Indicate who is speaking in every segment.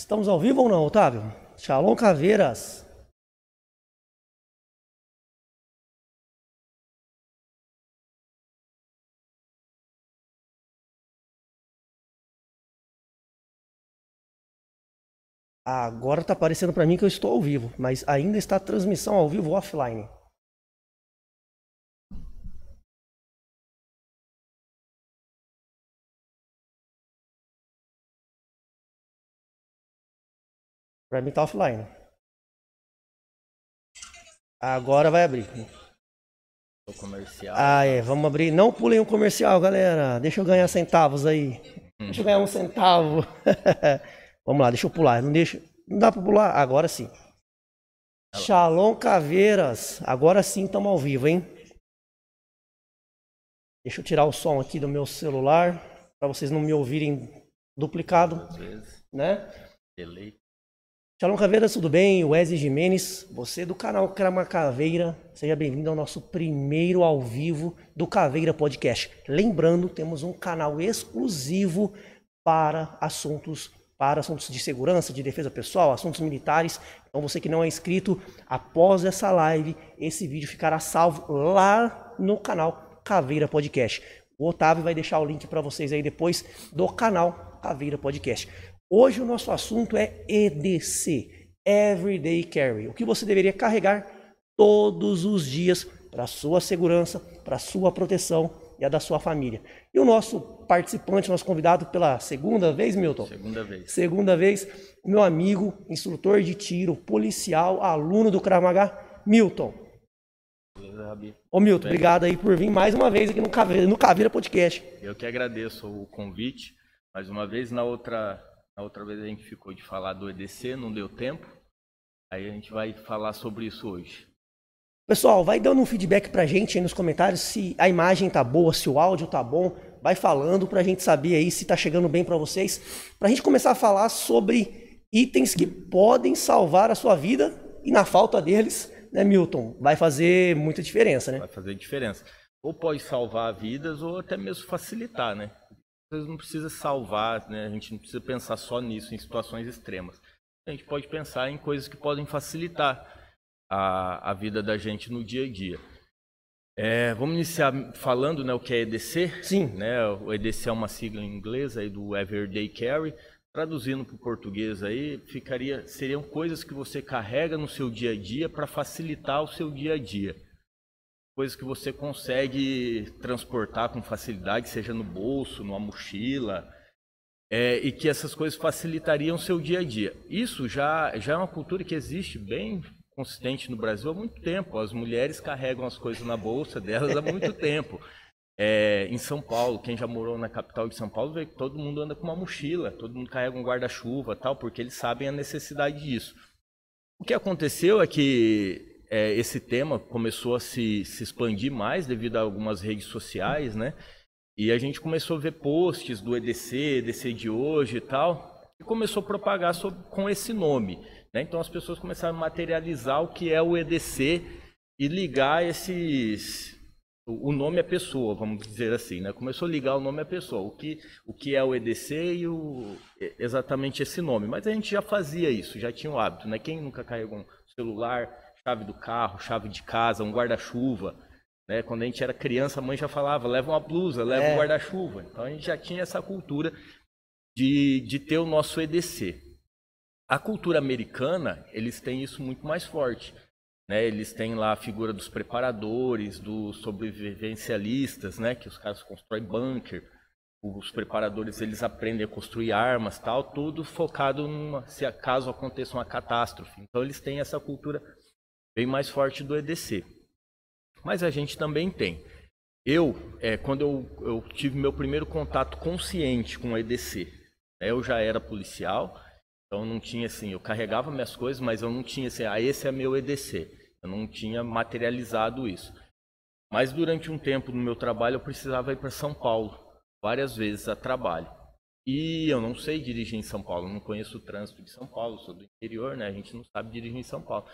Speaker 1: Estamos ao vivo ou não, Otávio? Shalom Caveiras. Agora está aparecendo para mim que eu estou ao vivo, mas ainda está a transmissão ao vivo offline. Para mim tá offline. Agora vai abrir.
Speaker 2: O comercial.
Speaker 1: Ah, é. Vamos abrir. Não pulem o comercial, galera. Deixa eu ganhar centavos aí. Deixa eu ganhar um centavo. Vamos lá, deixa eu pular. Não deixa. Não dá para pular? Agora sim. Shalom Caveiras. Agora sim estamos ao vivo, hein? Deixa eu tirar o som aqui do meu celular para vocês não me ouvirem duplicado, né?
Speaker 2: delay.
Speaker 1: Shalom Caveiras, tudo bem? Wesley Jimenez, você do canal Crama Caveira, seja bem-vindo ao nosso primeiro ao vivo do Caveira Podcast. Lembrando, temos um canal exclusivo para assuntos para assuntos de segurança, de defesa pessoal, assuntos militares. Então você que não é inscrito, após essa live, esse vídeo ficará salvo lá no canal Caveira Podcast. O Otávio vai deixar o link para vocês aí depois do canal Caveira Podcast. Hoje o nosso assunto é EDC, Everyday Carry. O que você deveria carregar todos os dias para sua segurança, para sua proteção e a da sua família. E o nosso participante, nosso convidado pela segunda vez, Milton?
Speaker 2: Segunda vez.
Speaker 1: Segunda vez, meu amigo, instrutor de tiro, policial, aluno do Krav Maga, Milton.
Speaker 2: Beleza, Rabi?
Speaker 1: Ô Milton,
Speaker 2: Bem.
Speaker 1: obrigado aí por vir mais uma vez aqui no Caveira, no Caveira Podcast.
Speaker 2: Eu que agradeço o convite. Mais uma vez, na outra, outra vez a gente ficou de falar do EDC, não deu tempo. Aí a gente vai falar sobre isso hoje.
Speaker 1: Pessoal, vai dando um feedback pra gente aí nos comentários se a imagem tá boa, se o áudio tá bom. Vai falando pra gente saber aí se tá chegando bem pra vocês. Pra gente começar a falar sobre itens que podem salvar a sua vida e na falta deles, né, Milton? Vai fazer muita diferença, né?
Speaker 2: Vai fazer diferença. Ou pode salvar vidas ou até mesmo facilitar, né? Vezes não precisa salvar, né? A gente não precisa pensar só nisso, em situações extremas. A gente pode pensar em coisas que podem facilitar a, a vida da gente no dia a dia. É, vamos iniciar falando né, o que é EDC.
Speaker 1: Sim.
Speaker 2: Né, o EDC é uma sigla em inglês aí do Everyday Carry. Traduzindo para o português aí, ficaria, seriam coisas que você carrega no seu dia a dia para facilitar o seu dia a dia. Coisas que você consegue transportar com facilidade, seja no bolso, numa mochila, é, e que essas coisas facilitariam seu dia a dia. Isso já, já é uma cultura que existe bem consistente no Brasil há muito tempo. As mulheres carregam as coisas na bolsa delas há muito tempo. É, em São Paulo, quem já morou na capital de São Paulo vê que todo mundo anda com uma mochila, todo mundo carrega um guarda-chuva, tal, porque eles sabem a necessidade disso. O que aconteceu é que é, esse tema começou a se, se expandir mais devido a algumas redes sociais, né? E a gente começou a ver posts do EDC, EDC de hoje e tal, e começou a propagar sobre, com esse nome. Né? Então as pessoas começaram a materializar o que é o EDC e ligar esses o nome à pessoa, vamos dizer assim, né? Começou a ligar o nome à pessoa, o que o que é o EDC e o exatamente esse nome. Mas a gente já fazia isso, já tinha o hábito, né? Quem nunca carregou um celular, chave do carro, chave de casa, um guarda-chuva, né? Quando a gente era criança, a mãe já falava, leva uma blusa, leva
Speaker 1: É.
Speaker 2: um guarda-chuva. Então a gente já tinha essa cultura de, de ter o nosso EDC. A cultura americana, eles têm isso muito mais forte. Né? Eles têm lá a figura dos preparadores, dos sobrevivencialistas, né? que os caras constroem bunker. Os preparadores eles aprendem a construir armas, tal, tudo focado numa, se acaso aconteça uma catástrofe. Então eles têm essa cultura bem mais forte do EDC. Mas a gente também tem. Eu, é, quando eu, eu tive meu primeiro contato consciente com o EDC, né, eu já era policial, então não tinha assim, eu carregava minhas coisas, mas eu não tinha assim, ah, esse é meu EDC. Eu não tinha materializado isso. Mas durante um tempo no meu trabalho eu precisava ir para São Paulo, várias vezes a trabalho. E eu não sei dirigir em São Paulo, não conheço o trânsito de São Paulo, sou do interior, né? A gente não sabe dirigir em São Paulo.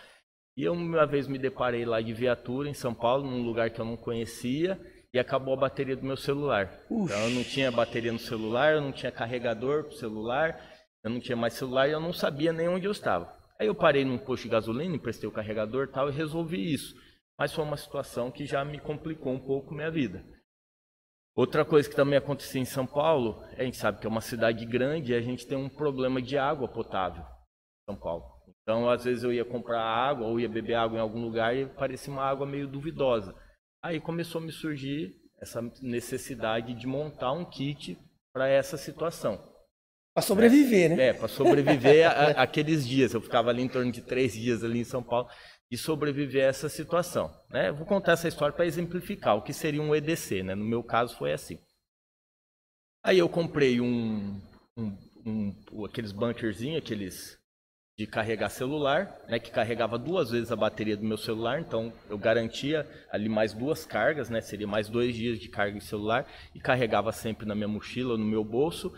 Speaker 2: E eu uma vez me deparei lá de viatura em São Paulo, num lugar que eu não conhecia, e acabou a bateria do meu celular. Então eu não tinha bateria no celular, eu não tinha carregador pro celular, Eu não tinha mais celular e eu não sabia nem onde eu estava. Aí eu parei num posto de gasolina, emprestei o carregador e tal e resolvi isso. Mas foi uma situação que já me complicou um pouco minha vida. Outra coisa que também aconteceu em São Paulo, a gente sabe que é uma cidade grande e a gente tem um problema de água potável em São Paulo. Então, às vezes eu ia comprar água ou ia beber água em algum lugar e parecia uma água meio duvidosa. Aí começou a me surgir essa necessidade de montar um kit para essa situação.
Speaker 1: Para sobreviver,
Speaker 2: é,
Speaker 1: né?
Speaker 2: É, para sobreviver a, aqueles dias. Eu ficava ali em torno de três dias ali em São Paulo e sobreviver a essa situação. Né? Vou contar essa história para exemplificar o que seria um EDC. Né? No meu caso foi assim. Aí eu comprei um, um, um aqueles bunkerzinhos, aqueles de carregar celular, né, que carregava duas vezes a bateria do meu celular, então eu garantia ali mais duas cargas, né, seria mais dois dias de carga de celular, e carregava sempre na minha mochila, no meu bolso,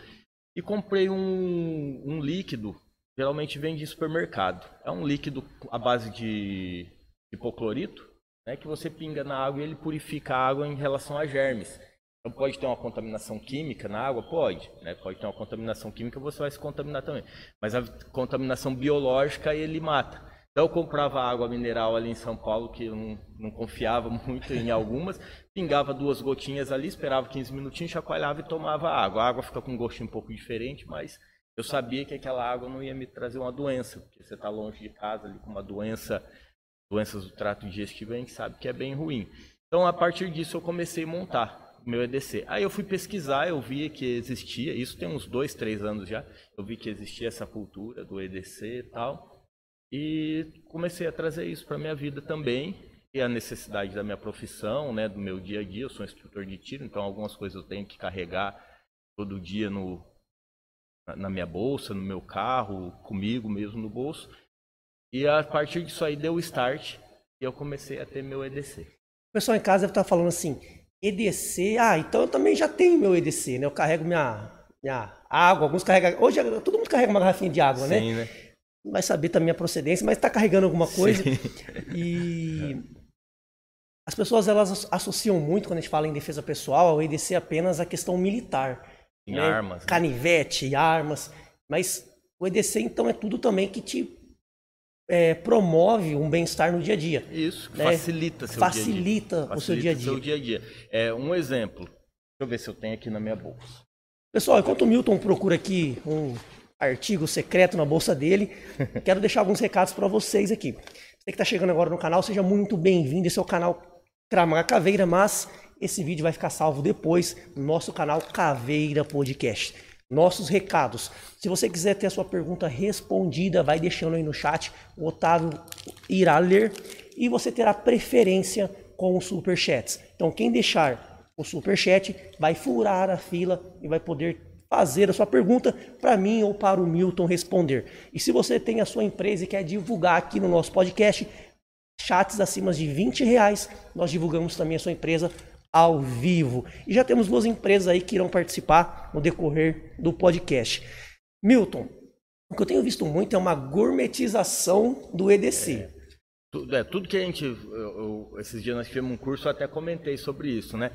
Speaker 2: e comprei um, um líquido geralmente vende em supermercado. É um líquido à base de hipoclorito, né, que você pinga na água e ele purifica a água em relação a germes. Então pode ter uma contaminação química na água? Pode. Né? Pode ter uma contaminação química, você vai se contaminar também. Mas a contaminação biológica ele mata. Então eu comprava água mineral ali em São Paulo, que eu não, não confiava muito em algumas, pingava duas gotinhas ali, esperava 15 minutinhos, chacoalhava e tomava água. A água fica com um gosto um pouco diferente, mas eu sabia que aquela água não ia me trazer uma doença, porque você está longe de casa ali com uma doença, doenças do trato digestivo, a gente sabe que é bem ruim. Então, a partir disso, eu comecei a montar meu EDC. Aí eu fui pesquisar, eu vi que existia, isso tem uns dois, três anos já, eu vi que existia essa cultura do EDC e tal, e comecei a trazer isso para minha vida também, e a necessidade da minha profissão, né, do meu dia a dia, eu sou instrutor de tiro, então algumas coisas eu tenho que carregar todo dia no, na minha bolsa, no meu carro, comigo mesmo no bolso. E a partir disso aí deu o start e eu comecei a ter meu EDC.
Speaker 1: O pessoal em casa deve estar falando assim, EDC, ah, então eu também já tenho meu EDC, né? Eu carrego minha, minha água, alguns carregam, hoje todo mundo carrega uma garrafinha de água, né? Sim, né? né? Vai saber também a procedência, mas está carregando alguma coisa. Sim. E as pessoas elas associam muito quando a gente fala em defesa pessoal ao EDC apenas a questão militar.
Speaker 2: Em né? armas.
Speaker 1: Né? Canivete, armas. Mas o EDC, então, é tudo também que te é, promove um bem-estar no dia a dia.
Speaker 2: Isso,
Speaker 1: né?
Speaker 2: facilita seu
Speaker 1: facilita dia -dia. o seu dia a dia.
Speaker 2: seu dia a dia. É, um exemplo. Deixa eu ver se eu tenho aqui na minha bolsa.
Speaker 1: Pessoal, enquanto o Milton procura aqui um artigo secreto na bolsa dele, quero deixar alguns recados para vocês aqui. Você que está chegando agora no canal, seja muito bem-vindo. Esse é o canal Cramaga Caveira, mas esse vídeo vai ficar salvo depois no nosso canal Caveira Podcast. Nossos recados. Se você quiser ter a sua pergunta respondida, vai deixando aí no chat. O Otávio irá ler e você terá preferência com os superchats. Então, quem deixar o superchat vai furar a fila e vai poder fazer a sua pergunta para mim ou para o Milton responder. E se você tem a sua empresa e quer divulgar aqui no nosso podcast, chats acima de 20 reais, nós divulgamos também a sua empresa ao vivo. E já temos duas empresas aí que irão participar no decorrer do podcast. Milton, o que eu tenho visto muito é uma gourmetização do EDC.
Speaker 2: É, tudo, é, tudo que a gente. Eu, esses dias nós tivemos um curso, eu até comentei sobre isso, né?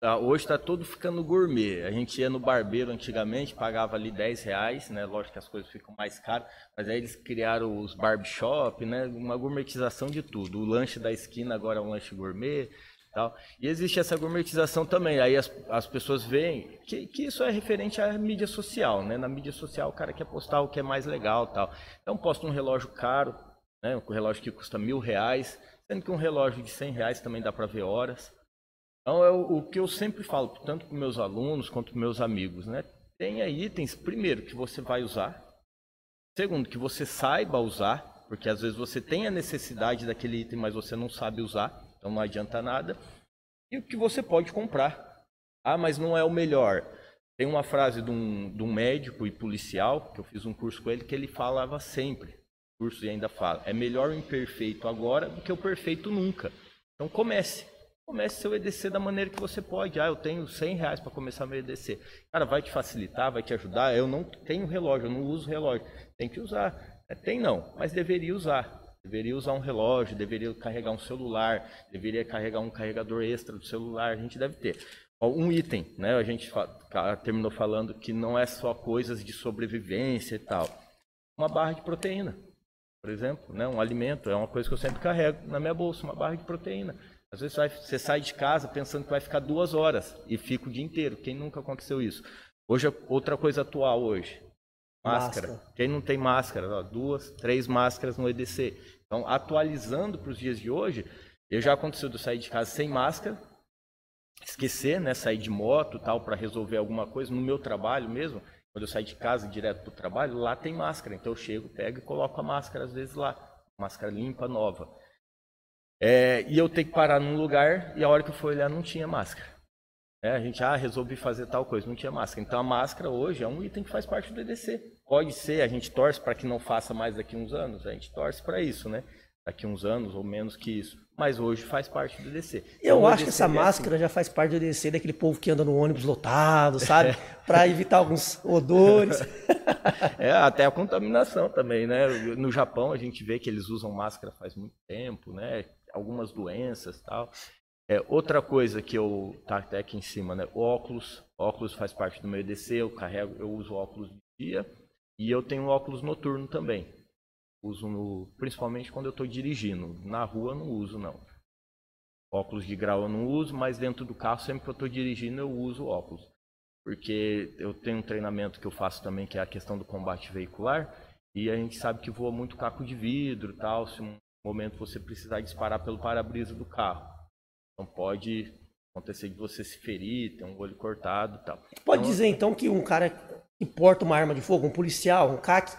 Speaker 2: Tá, hoje está tudo ficando gourmet. A gente ia no barbeiro antigamente, pagava ali 10 reais, né? Lógico que as coisas ficam mais caras, mas aí eles criaram os barbershop, né? Uma gourmetização de tudo. O lanche da esquina agora é um lanche gourmet. Tal. E existe essa gourmetização também. Aí as, as pessoas veem que, que isso é referente à mídia social. Né? Na mídia social o cara quer postar o que é mais legal. Tal. Então posta um relógio caro, né? um relógio que custa mil reais, sendo que um relógio de cem reais também dá para ver horas. Então é o, o, que eu sempre falo, tanto para meus alunos quanto para meus amigos. Né? Tenha itens, primeiro, que você vai usar. Segundo, que você saiba usar, porque às vezes você tem a necessidade daquele item, mas você não sabe usar então não adianta nada. E o que você pode comprar. Ah, mas não é o melhor. Tem uma frase de um, de um médico e policial, que eu fiz um curso com ele, que ele falava sempre, curso e ainda fala, é melhor o imperfeito agora do que o perfeito nunca. Então comece. Comece seu EDC da maneira que você pode. Ah, eu tenho 100 reais para começar meu EDC. Cara, vai te facilitar, vai te ajudar. Eu não tenho relógio, eu não uso relógio. Tem que usar. É, tem não, mas deveria usar. Deveria usar um relógio, deveria carregar um celular, deveria carregar um carregador extra do celular, a gente deve ter. Um item, né? A gente terminou falando que não é só coisas de sobrevivência e tal. Uma barra de proteína, por exemplo, né? Um alimento, é uma coisa que eu sempre carrego na minha bolsa, uma barra de proteína. Às vezes você sai de casa pensando que vai ficar duas horas e fica o dia inteiro. Quem nunca aconteceu isso? Hoje, outra coisa atual hoje, máscara. máscara. Quem não tem máscara? Ó, duas, três máscaras no EDC. Então, atualizando para os dias de hoje, eu já aconteceu de eu sair de casa sem máscara, esquecer, né, sair de moto tal para resolver alguma coisa no meu trabalho mesmo. Quando eu saio de casa direto para o trabalho, lá tem máscara. Então eu chego, pego e coloco a máscara às vezes lá, máscara limpa, nova. É, e eu tenho que parar num lugar e a hora que eu for olhar não tinha máscara. É, a gente, ah, resolvi fazer tal coisa, não tinha máscara. Então a máscara hoje é um item que faz parte do EDC. Pode ser, a gente torce para que não faça mais daqui uns anos, a gente torce para isso, né? Daqui uns anos ou menos que isso. Mas hoje faz parte do EDC.
Speaker 1: Eu
Speaker 2: então,
Speaker 1: acho que essa é máscara assim. já faz parte do EDC, daquele povo que anda no ônibus lotado, sabe? para evitar alguns odores.
Speaker 2: é, até a contaminação também, né? No Japão a gente vê que eles usam máscara faz muito tempo, né? Algumas doenças tal. É, outra coisa que eu tá até aqui em cima, né? Óculos. Óculos faz parte do meu EDC, eu carrego, eu uso óculos de dia e eu tenho óculos noturno também. Uso no, principalmente quando eu estou dirigindo. Na rua não uso não. Óculos de grau eu não uso, mas dentro do carro sempre que eu estou dirigindo eu uso óculos, porque eu tenho um treinamento que eu faço também que é a questão do combate veicular e a gente sabe que voa muito caco de vidro, tal. Se um momento você precisar disparar pelo para-brisa do carro então pode acontecer de você se ferir, ter um olho cortado e tal.
Speaker 1: Pode então, dizer então que um cara que porta uma arma de fogo, um policial, um CAC,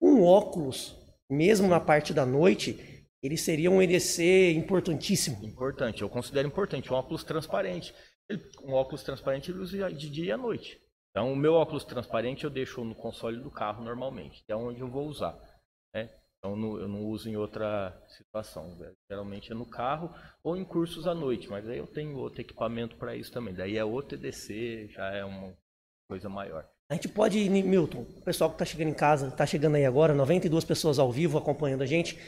Speaker 1: um óculos, mesmo na parte da noite, ele seria um EDC importantíssimo.
Speaker 2: Importante, eu considero importante. Um óculos transparente. um óculos transparente ele usa de dia e à noite. Então, o meu óculos transparente eu deixo no console do carro normalmente, é onde eu vou usar. Né? Então eu não uso em outra situação. Né? Geralmente é no carro ou em cursos à noite, mas aí eu tenho outro equipamento para isso também. Daí é outro EDC, já é uma coisa maior.
Speaker 1: A gente pode, Milton, o pessoal que está chegando em casa, está chegando aí agora, 92 pessoas ao vivo acompanhando a gente.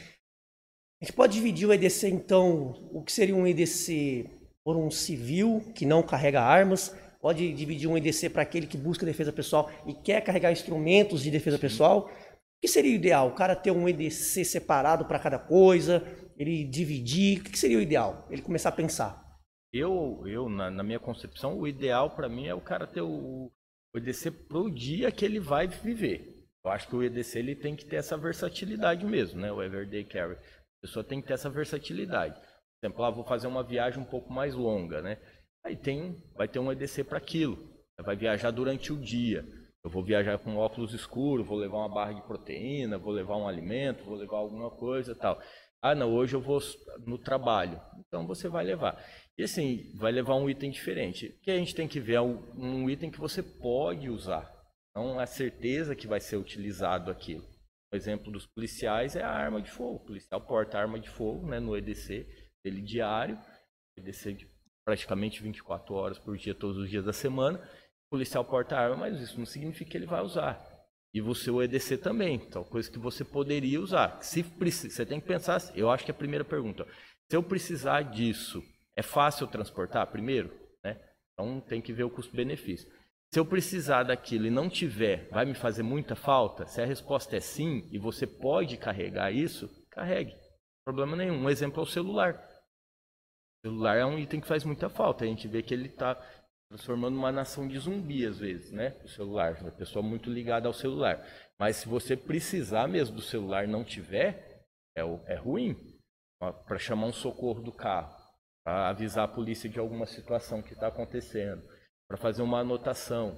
Speaker 1: A gente pode dividir o EDC, então, o que seria um EDC por um civil que não carrega armas, pode dividir um EDC para aquele que busca defesa pessoal e quer carregar instrumentos de defesa pessoal, que seria o ideal? O cara ter um EDC separado para cada coisa, ele dividir, o que seria o ideal? Ele começar a pensar.
Speaker 2: Eu, eu na, na minha concepção, o ideal para mim é o cara ter o, o EDC pro dia que ele vai viver. Eu acho que o EDC ele tem que ter essa versatilidade mesmo, né? O Everyday Carry. A pessoa tem que ter essa versatilidade. Por exemplo, ah, vou fazer uma viagem um pouco mais longa, né? Aí tem, vai ter um EDC para aquilo. Vai viajar durante o dia. Eu vou viajar com óculos escuros, vou levar uma barra de proteína, vou levar um alimento, vou levar alguma coisa tal. Ah, não, hoje eu vou no trabalho. Então você vai levar. E assim, vai levar um item diferente. O que a gente tem que ver é um item que você pode usar. Não é certeza que vai ser utilizado aquilo. O exemplo dos policiais é a arma de fogo. O policial porta arma de fogo né, no EDC dele diário, EDC de praticamente 24 horas por dia, todos os dias da semana policial porta arma, mas isso não significa que ele vai usar. E você o EDC também, então coisa que você poderia usar. Se você tem que pensar, assim, eu acho que é a primeira pergunta, se eu precisar disso, é fácil transportar primeiro, né? Então tem que ver o custo-benefício. Se eu precisar daquilo e não tiver, vai me fazer muita falta? Se a resposta é sim e você pode carregar isso, carregue. Problema nenhum. Um exemplo é o celular. O celular é um item que faz muita falta. A gente vê que ele está transformando uma nação de zumbi às vezes, né? O celular, a pessoa muito ligada ao celular. Mas se você precisar mesmo do celular não tiver, é, é ruim para chamar um socorro do carro, para avisar a polícia de alguma situação que está acontecendo, para fazer uma anotação,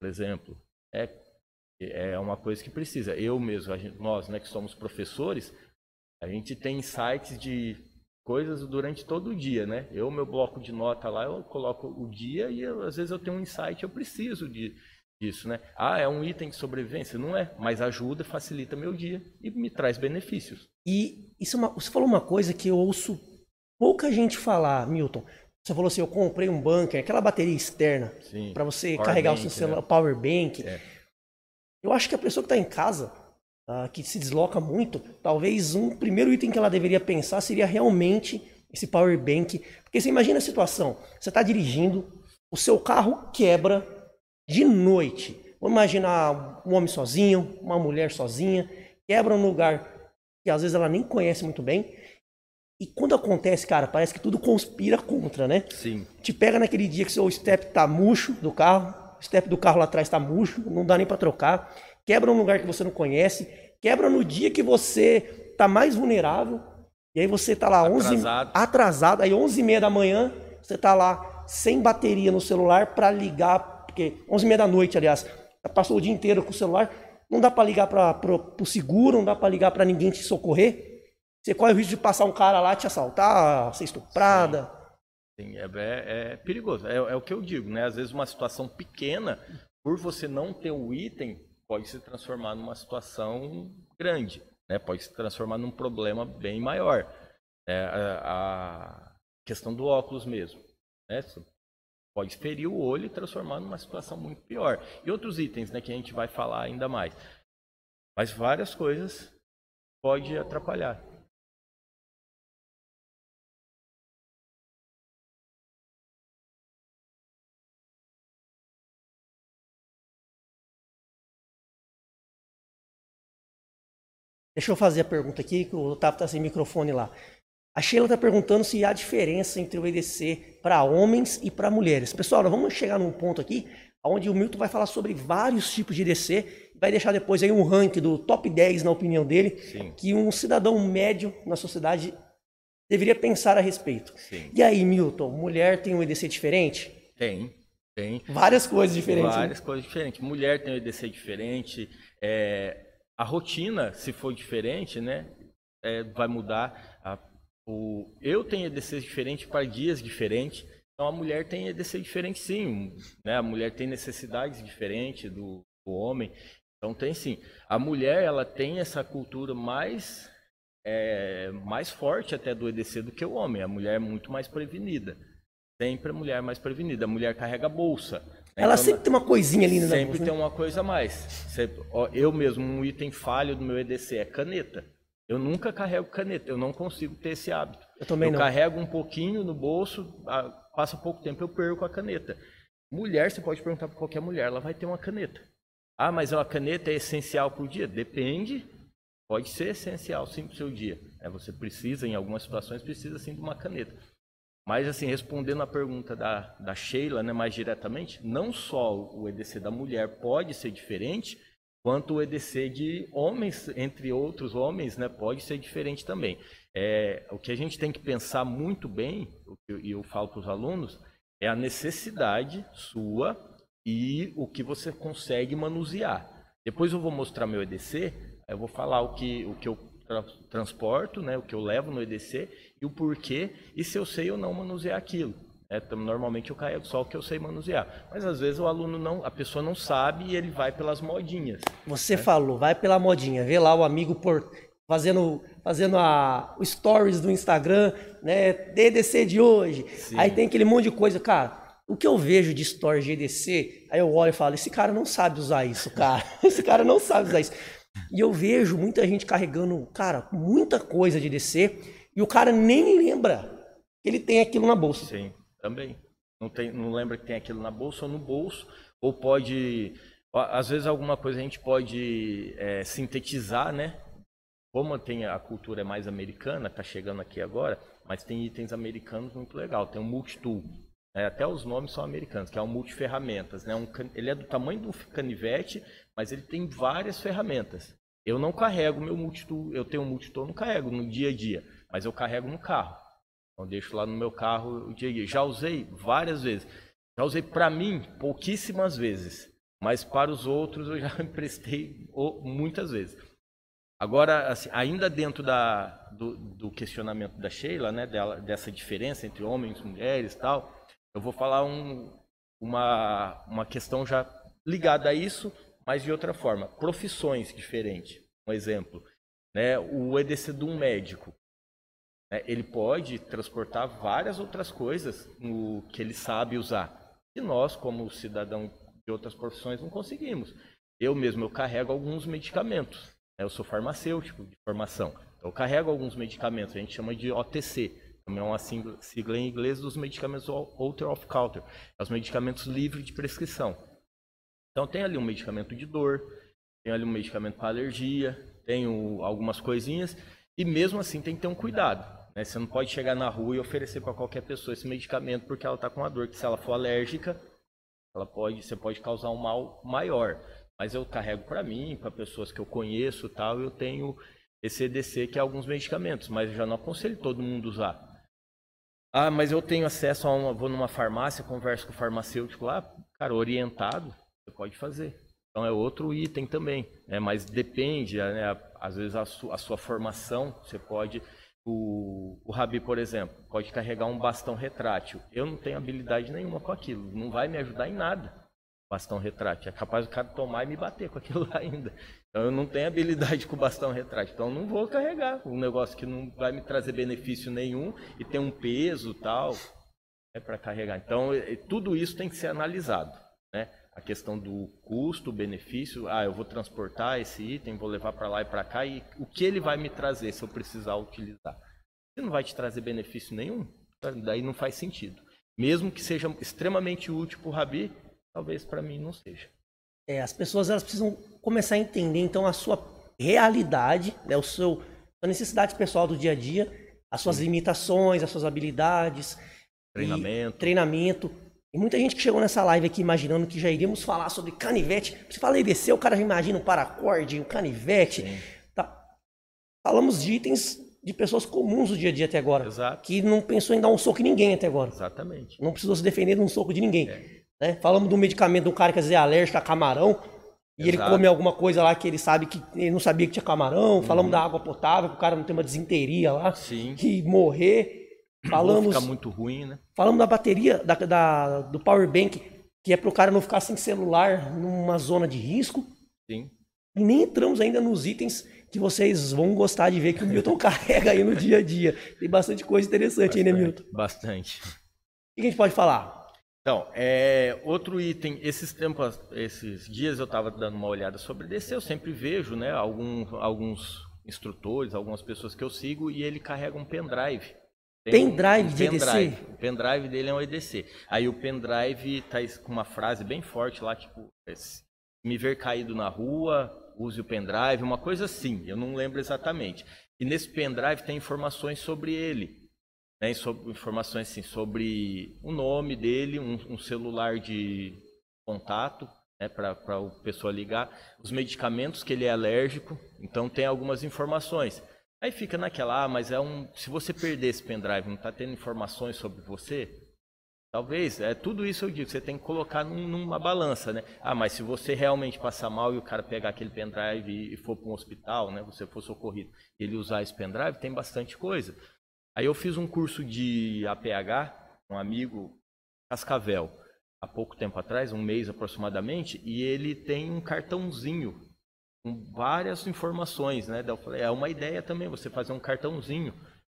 Speaker 2: por exemplo, é é uma coisa que precisa. Eu mesmo, gente, nós, né, que somos professores, a gente tem sites de coisas durante todo o dia, né? Eu, meu bloco de nota lá, eu coloco o dia e eu, às vezes eu tenho um insight, eu preciso de, disso, né? Ah, é um item de sobrevivência? Não é, mas ajuda, facilita meu dia e me traz benefícios.
Speaker 1: E isso é uma, você falou uma coisa que eu ouço pouca gente falar, Milton. Você falou assim, eu comprei um bunker, aquela bateria externa para você power carregar bank, o seu celular, né? power bank. É. Eu acho que a pessoa que está em casa, uh, que se desloca muito, talvez um primeiro item que ela deveria pensar seria realmente esse power bank. Porque você imagina a situação: você está dirigindo, o seu carro quebra de noite. Vamos imaginar um homem sozinho, uma mulher sozinha, quebra um lugar que às vezes ela nem conhece muito bem. E quando acontece, cara, parece que tudo conspira contra, né?
Speaker 2: Sim.
Speaker 1: Te pega naquele dia que seu step tá murcho do carro, o step do carro lá atrás tá murcho, não dá nem para trocar. Quebra um lugar que você não conhece, quebra no dia que você tá mais vulnerável. E aí você tá lá
Speaker 2: atrasado.
Speaker 1: 11 atrasado, aí 11 e meia da manhã, você tá lá sem bateria no celular para ligar, porque 11 e meia da noite, aliás, passou o dia inteiro com o celular, não dá para ligar para o seguro, não dá para ligar para ninguém te socorrer. Você corre o risco de passar um cara lá te assaltar, ser estuprada.
Speaker 2: Sim, Sim é, é, é, perigoso. É, é, o que eu digo, né? Às vezes uma situação pequena, por você não ter o item, pode se transformar numa situação grande, né? Pode se transformar num problema bem maior. É, a, a questão do óculos mesmo, né? Pode ferir o olho e transformar numa situação muito pior. E outros itens, né? Que a gente vai falar ainda mais. Mas várias coisas pode atrapalhar.
Speaker 1: Deixa eu fazer a pergunta aqui, que o Otávio está sem microfone lá. A Sheila está perguntando se há diferença entre o EDC para homens e para mulheres. Pessoal, nós vamos chegar num ponto aqui onde o Milton vai falar sobre vários tipos de EDC, vai deixar depois aí um ranking do top 10, na opinião dele,
Speaker 2: Sim.
Speaker 1: que um cidadão médio na sociedade deveria pensar a respeito.
Speaker 2: Sim.
Speaker 1: E aí, Milton, mulher tem um EDC diferente?
Speaker 2: Tem, tem.
Speaker 1: Várias coisas diferentes.
Speaker 2: Né? Várias né? coisas diferentes. Mulher tem um EDC diferente, é, a rotina, se for diferente, né, é, vai mudar. A, o, eu tenho EDCs diferentes para dias diferentes. Então a mulher tem EDC diferente sim, né? A mulher tem necessidades diferentes do, do homem. Então tem sim. A mulher ela tem essa cultura mais é, mais forte até do EDC do que o homem. A mulher é muito mais prevenida. Sempre a mulher é mais prevenida. A mulher carrega bolsa.
Speaker 1: Ela então, sempre tem uma coisinha ali
Speaker 2: na Sempre tem uma coisa a mais. Sempre, ó, eu mesmo, um item falho do meu EDC é caneta. Eu nunca carrego caneta, eu não consigo ter esse hábito.
Speaker 1: Eu também
Speaker 2: eu
Speaker 1: não.
Speaker 2: carrego um pouquinho no bolso, passa pouco tempo eu perco a caneta. Mulher, você pode perguntar para qualquer mulher, ela vai ter uma caneta. Ah, mas a caneta é essencial para o dia? Depende. Pode ser essencial sim para o seu dia. É, você precisa, em algumas situações, precisa sim de uma caneta. Mas, assim, respondendo a pergunta da, da Sheila né, mais diretamente, não só o EDC da mulher pode ser diferente, quanto o EDC de homens, entre outros homens, né, pode ser diferente também. É, o que a gente tem que pensar muito bem, e eu falo para os alunos, é a necessidade sua e o que você consegue manusear. Depois eu vou mostrar meu EDC, eu vou falar o que, o que eu tra transporto, né, o que eu levo no EDC e o porquê, e se eu sei ou não manusear aquilo. É, normalmente eu carrego só o que eu sei manusear. Mas às vezes o aluno não, a pessoa não sabe e ele vai pelas modinhas.
Speaker 1: Você né? falou, vai pela modinha. Vê lá o amigo por fazendo fazendo a o stories do Instagram, né? DDC de hoje. Sim. Aí tem aquele monte de coisa, cara. O que eu vejo de stories de EDC, aí eu olho e falo, esse cara não sabe usar isso, cara. esse cara não sabe usar isso. E eu vejo muita gente carregando, cara, muita coisa de DC e o cara nem lembra que ele tem aquilo na bolsa.
Speaker 2: Sim, também. Não, tem, não lembra que tem aquilo na bolsa ou no bolso, ou pode. Às vezes alguma coisa a gente pode é, sintetizar, né? Como tem a cultura mais americana, tá chegando aqui agora, mas tem itens americanos muito legal. Tem um multitool, é, até os nomes são americanos, que é um multiferramentas. Né? Um, ele é do tamanho do canivete, mas ele tem várias ferramentas. Eu não carrego meu multitool, eu tenho um multitool, não carrego no dia a dia, mas eu carrego no carro. Então, deixo lá no meu carro o dia. Já usei várias vezes. Já usei para mim pouquíssimas vezes, mas para os outros eu já emprestei muitas vezes. Agora, assim, ainda dentro da, do, do, questionamento da Sheila, né, dela, dessa diferença entre homens e mulheres e tal, eu vou falar um, uma, uma questão já ligada a isso, mas de outra forma. Profissões diferentes. Um exemplo, né, o EDC de um médico. Né, ele pode transportar várias outras coisas no, que ele sabe usar. E nós, como cidadão de outras profissões, não conseguimos. Eu mesmo eu carrego alguns medicamentos. Eu sou farmacêutico de formação. Então, eu carrego alguns medicamentos, a gente chama de OTC, também é uma sigla em inglês dos medicamentos Outer of Counter, é os medicamentos livres de prescrição. Então, tem ali um medicamento de dor, tem ali um medicamento para alergia, tem algumas coisinhas, e mesmo assim tem que ter um cuidado. Né? Você não pode chegar na rua e oferecer para qualquer pessoa esse medicamento porque ela está com uma dor, que se ela for alérgica, ela pode, você pode causar um mal maior. Mas eu carrego para mim, para pessoas que eu conheço tal, eu tenho esse EDC que é alguns medicamentos, mas eu já não aconselho todo mundo usar. Ah, mas eu tenho acesso a uma, vou numa farmácia, converso com o farmacêutico lá, cara, orientado, você pode fazer. Então é outro item também, né? mas depende, né? às vezes a, su, a sua formação, você pode o, o Rabi, por exemplo, pode carregar um bastão retrátil. Eu não tenho habilidade nenhuma com aquilo, não vai me ajudar em nada. Bastão retrátil. É capaz do cara tomar e me bater com aquilo lá ainda. Então eu não tenho habilidade com bastão retrátil. Então eu não vou carregar um negócio que não vai me trazer benefício nenhum e tem um peso tal é para carregar. Então tudo isso tem que ser analisado? A questão do custo, benefício, ah, eu vou transportar esse item, vou levar para lá e para cá e o que ele vai me trazer se eu precisar utilizar. Se não vai te trazer benefício nenhum, daí não faz sentido. Mesmo que seja extremamente útil para o Rabi, talvez para mim não seja.
Speaker 1: É, as pessoas elas precisam começar a entender então a sua realidade, né, o seu a necessidade pessoal do dia a dia, as suas Sim. limitações, as suas habilidades,
Speaker 2: treinamento,
Speaker 1: treinamento. E muita gente que chegou nessa live aqui imaginando que já iríamos falar sobre canivete. Você fala EDC, o cara já imagina o paracorde, o canivete. Tá. Falamos de itens de pessoas comuns do dia a dia até agora.
Speaker 2: Exato.
Speaker 1: Que não pensou em dar um soco em ninguém até agora.
Speaker 2: Exatamente.
Speaker 1: Não precisou se defender de um soco de ninguém. É. Né? Falamos um medicamento de um cara que às vezes é alérgico a camarão. E Exato. ele come alguma coisa lá que ele sabe que ele não sabia que tinha camarão. Uhum. Falamos da água potável, que o cara não tem uma desinteria lá.
Speaker 2: Sim.
Speaker 1: Que morrer. Falamos.
Speaker 2: Fica muito ruim, né?
Speaker 1: Falamos da bateria, da, da, do power bank, que é para o cara não ficar sem celular numa zona de risco.
Speaker 2: Sim.
Speaker 1: E nem entramos ainda nos itens que vocês vão gostar de ver que o Milton carrega aí no dia a dia. Tem bastante coisa interessante bastante, aí, né, Milton?
Speaker 2: Bastante. O
Speaker 1: que a gente pode falar?
Speaker 2: Então, é, outro item, esses tempos, esses dias eu estava dando uma olhada sobre DC, eu sempre vejo, né, algum, alguns instrutores, algumas pessoas que eu sigo, e ele carrega um pendrive.
Speaker 1: Pendrive um, um de pendrive.
Speaker 2: EDC? O pendrive dele é um EDC. Aí o pendrive tá com uma frase bem forte lá, tipo, me ver caído na rua, use o pendrive, uma coisa assim, eu não lembro exatamente. E nesse pendrive tem informações sobre ele né, sobre, informações assim, sobre o nome dele, um, um celular de contato né, para a pessoa ligar, os medicamentos que ele é alérgico, então tem algumas informações. Aí fica naquela, ah, mas é um. Se você perder esse pendrive, não está tendo informações sobre você? Talvez, é tudo isso eu digo, você tem que colocar num, numa balança, né? Ah, mas se você realmente passar mal e o cara pegar aquele pendrive e, e for para um hospital, né? Você for socorrido, ele usar esse pendrive, tem bastante coisa. Aí eu fiz um curso de APH, um amigo, Cascavel, há pouco tempo atrás, um mês aproximadamente, e ele tem um cartãozinho com várias informações, né? Daí eu falei, é uma ideia também você fazer um cartãozinho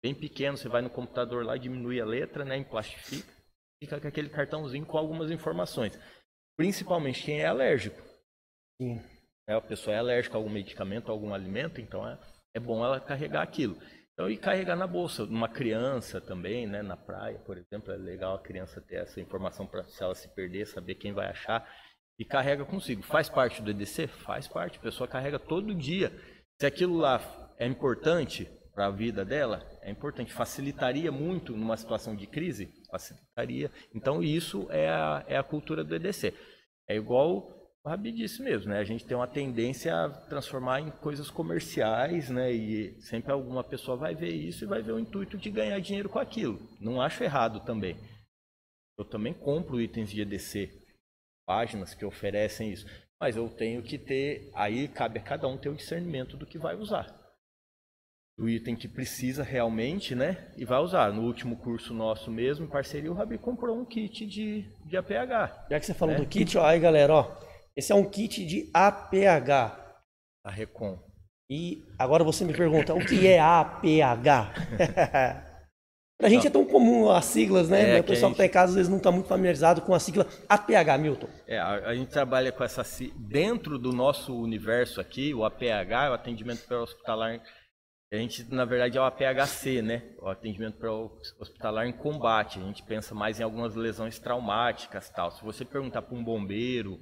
Speaker 2: bem pequeno, você vai no computador lá, diminui a letra, né, emplastifica, fica com aquele cartãozinho com algumas informações. Principalmente quem é alérgico.
Speaker 1: Sim.
Speaker 2: É, a pessoa é alérgica a algum medicamento, a algum alimento, então é, é bom ela carregar aquilo. Então, e carregar na bolsa. Uma criança também, né, na praia, por exemplo, é legal a criança ter essa informação para se ela se perder, saber quem vai achar e carrega consigo. Faz parte do EDC? Faz parte. A pessoa carrega todo dia. Se aquilo lá é importante para a vida dela, é importante. Facilitaria muito numa situação de crise? Facilitaria. Então, isso é a, é a cultura do EDC. É igual o Rabi disse mesmo, né? A gente tem uma tendência a transformar em coisas comerciais, né? E sempre alguma pessoa vai ver isso e vai ver o intuito de ganhar dinheiro com aquilo. Não acho errado também. Eu também compro itens de EDC, páginas que oferecem isso. Mas eu tenho que ter, aí cabe a cada um ter o discernimento do que vai usar. O item que precisa realmente, né? E vai usar. No último curso nosso mesmo, em parceria, o Rabi comprou um kit de, de APH.
Speaker 1: Já que você falou né? do kit, ó, aí galera, ó. Esse é um kit de APH.
Speaker 2: A Recon.
Speaker 1: E agora você me pergunta, o que é APH? Pra gente é tão comum as siglas, né?
Speaker 2: É,
Speaker 1: o pessoal que, está em casa às vezes não está muito familiarizado com a sigla APH, Milton.
Speaker 2: É, a, a, gente trabalha com essa dentro do nosso universo aqui, o APH, o atendimento pré-hospitalar. A gente, na verdade, é o APHC, né? O atendimento pré-hospitalar em combate. A gente pensa mais em algumas lesões traumáticas, tal. Se você perguntar para um bombeiro,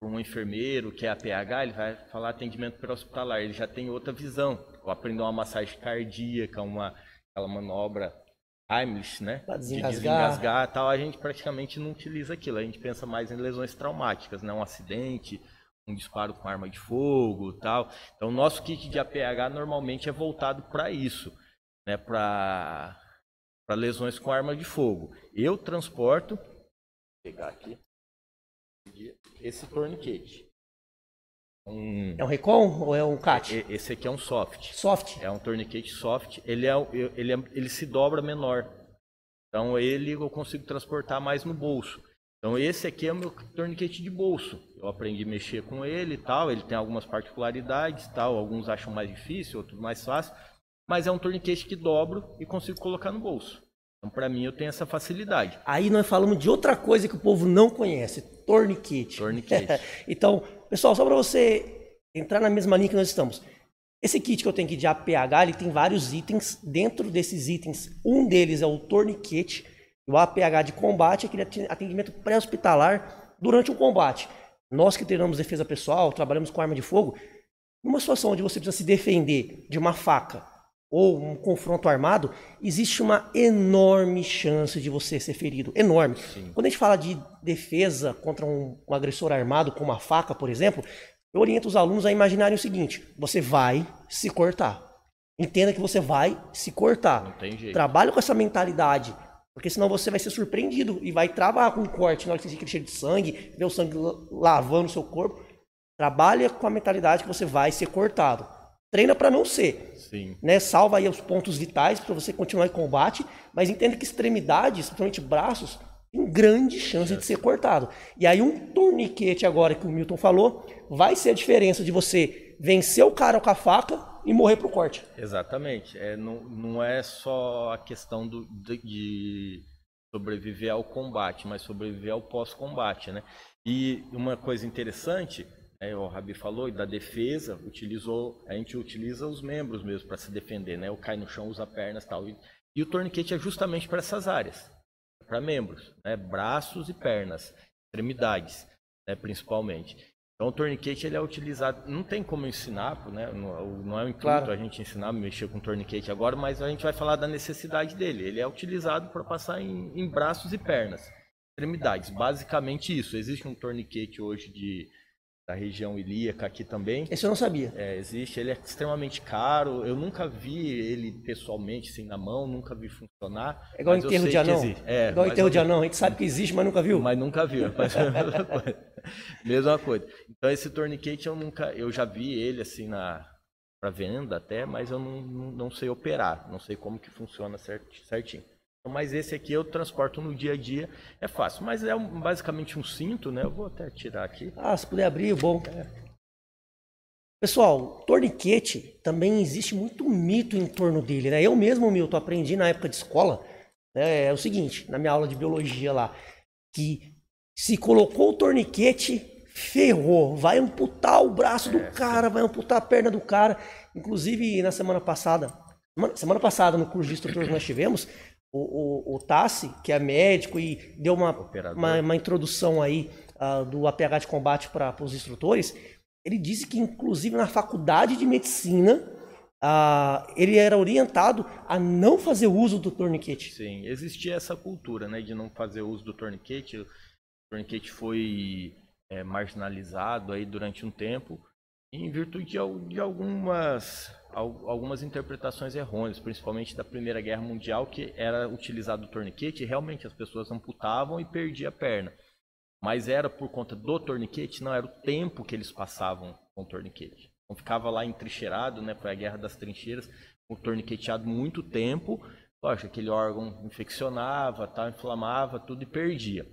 Speaker 2: para um enfermeiro que é APH, ele vai falar atendimento pré-hospitalar. Ele já tem outra visão. Ou aprender uma massagem cardíaca, uma aquela manobra Heimlich, né?
Speaker 1: Pra desengasgar.
Speaker 2: De desengasgar tal, a gente praticamente não utiliza aquilo. A gente pensa mais em lesões traumáticas, né? Um acidente, um disparo com arma de fogo tal. Então, o nosso kit de APH normalmente é voltado para isso, né? Para lesões com arma de fogo. Eu transporto, vou pegar aqui, esse torniquete.
Speaker 1: Um... É um Recon ou é um CAT?
Speaker 2: Esse aqui é um soft.
Speaker 1: Soft?
Speaker 2: É um torniquete soft. Ele, é, ele, é, ele se dobra menor. Então ele eu consigo transportar mais no bolso. Então esse aqui é o meu torniquete de bolso. Eu aprendi a mexer com ele e tal. Ele tem algumas particularidades tal. Alguns acham mais difícil, outros mais fácil. Mas é um torniquete que dobro e consigo colocar no bolso. Então, para mim, eu tenho essa facilidade.
Speaker 1: Aí nós falamos de outra coisa que o povo não conhece: torniquete.
Speaker 2: Torniquete.
Speaker 1: então, pessoal, só para você entrar na mesma linha que nós estamos. Esse kit que eu tenho aqui de APH, ele tem vários itens. Dentro desses itens, um deles é o torniquete. O APH de combate, aquele atendimento pré-hospitalar durante o combate. Nós que treinamos defesa pessoal, trabalhamos com arma de fogo, numa situação onde você precisa se defender de uma faca, ou um confronto armado, existe uma enorme chance de você ser ferido. Enorme. Sim. Quando a gente fala de defesa contra um, um, agressor armado com uma faca, por exemplo, eu oriento os alunos a imaginarem o seguinte: você vai se cortar. Entenda que você vai se cortar.
Speaker 2: Não tem jeito.
Speaker 1: Trabalhe com essa mentalidade. Porque senão você vai ser surpreendido e vai travar com um corte na hora que você cheio de sangue, vê o sangue lavando o seu corpo. Trabalhe com a mentalidade que você vai ser cortado. Treina para não ser.
Speaker 2: Sim.
Speaker 1: Né? Salva aí os pontos vitais para você continuar em combate, mas entenda que extremidades, principalmente braços, tem grande chance de ser cortado. E aí um torniquete agora que o Milton falou, vai ser a diferença de você vencer o cara com a faca e morrer pro corte.
Speaker 2: Exatamente. É, não, não é só a questão do, de, de sobreviver ao combate, mas sobreviver ao pós-combate, né? E uma coisa interessante é, o Rabi falou, e da defesa, utilizou, a gente utiliza os membros mesmo para se defender, né? O cai no chão, usa pernas tal. E, e o torniquete é justamente para essas áreas, para membros, né? braços e pernas, extremidades, né? principalmente. Então o torniquete ele é utilizado, não tem como ensinar, né? não, não é o intuito claro. a gente ensinar a mexer com torniquete agora, mas a gente vai falar da necessidade dele. Ele é utilizado para passar em, em braços e pernas, extremidades, basicamente isso. Existe um torniquete hoje de da região ilíaca aqui também.
Speaker 1: Esse eu não sabia.
Speaker 2: É, existe, ele é extremamente caro. Eu nunca vi ele pessoalmente, assim, na mão, nunca vi funcionar.
Speaker 1: É igual enterro de anão. É, igual enterro de anão, a gente sabe que existe, mas nunca viu.
Speaker 2: Mas nunca viu, mas é a mesma coisa. mesma coisa. Então esse torniquete eu nunca, eu já vi ele assim na para venda até, mas eu não, não, não, sei operar, não sei como que funciona certinho. Mas esse aqui eu transporto no dia a dia, é fácil. Mas é um, basicamente um cinto, né? Eu vou até tirar aqui.
Speaker 1: Ah, se puder abrir, bom. É. Pessoal, torniquete também existe muito mito em torno dele, né? Eu mesmo, Milton, aprendi na época de escola. Né? É o seguinte, na minha aula de biologia lá, que se colocou o torniquete, ferrou, vai amputar o braço do é, cara, vai amputar a perna do cara. Inclusive, na semana passada, semana passada, no curso de instrutor que nós tivemos, o, o, o Tassi, que é médico e deu uma, uma, uma, introdução aí uh, do APH de combate para os instrutores, ele disse que, inclusive, na faculdade de medicina, uh, ele era orientado a não fazer uso do torniquete.
Speaker 2: Sim, existia essa cultura né, de não fazer uso do torniquete. O torniquete foi é, marginalizado aí durante um tempo, em virtude de, algumas algumas interpretações errôneas, principalmente da Primeira Guerra Mundial, que era utilizado o torniquete e realmente as pessoas amputavam e perdiam a perna. Mas era por conta do torniquete, não era o tempo que eles passavam com o torniquete. Então ficava lá entrincheirado, né? Foi a Guerra das Trincheiras, o torniqueteado muito tempo. Lógico, aquele órgão infeccionava, tal, inflamava, tudo e perdia.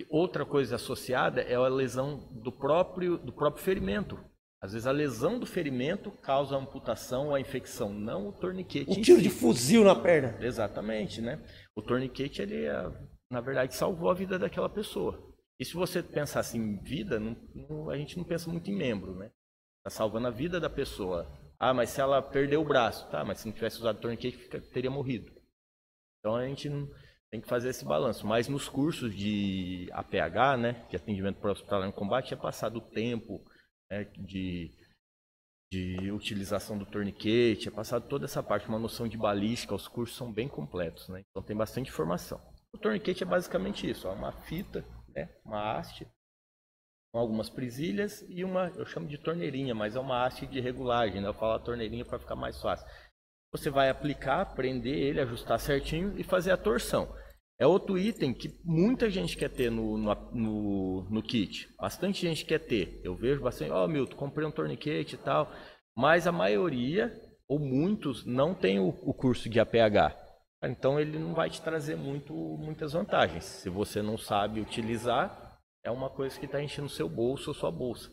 Speaker 2: E outra coisa associada é a lesão do próprio, do próprio ferimento Às vezes a lesão do ferimento causa a amputação ou a infecção, não o torniquete. Em
Speaker 1: tiro
Speaker 2: si.
Speaker 1: de fuzil na perna.
Speaker 2: Exatamente, né? O torniquete, ele, é, na verdade, salvou a vida daquela pessoa. E se você pensar assim em vida, não- não- a gente não pensa muito em membro, né? Tá salvando a vida da pessoa. Ah, mas se ela perdeu o braço, tá? Mas se não tivesse usado torniquete, fica- teria morrido. Então a gente não- tem que fazer esse balanço. Mas nos cursos de APH, né, de atendimento para hospitalar em combate, é passado o tempo né, de, de utilização do torniquete, é passado toda essa parte, uma noção de balística. Os cursos são bem completos, né? Então tem bastante informação. O torniquete é basicamente isso, ó, uma fita, né, uma haste com algumas presilhas e uma, eu chamo de torneirinha, mas é uma haste de regulagem, né? Eu falo torneirinha para ficar mais fácil. Você vai aplicar, prender ele, ajustar certinho e fazer a torção. É outro item que muita gente quer ter no, no, no, no kit. Bastante gente quer ter. Eu vejo bastante, ó, Milton, comprei um torniquete e tal. Mas a maioria, ou muitos, não tem o, o curso de APH. Então ele não vai te trazer muito, muitas vantagens. Se você não sabe utilizar, é uma coisa que está enchendo seu bolso ou sua bolsa.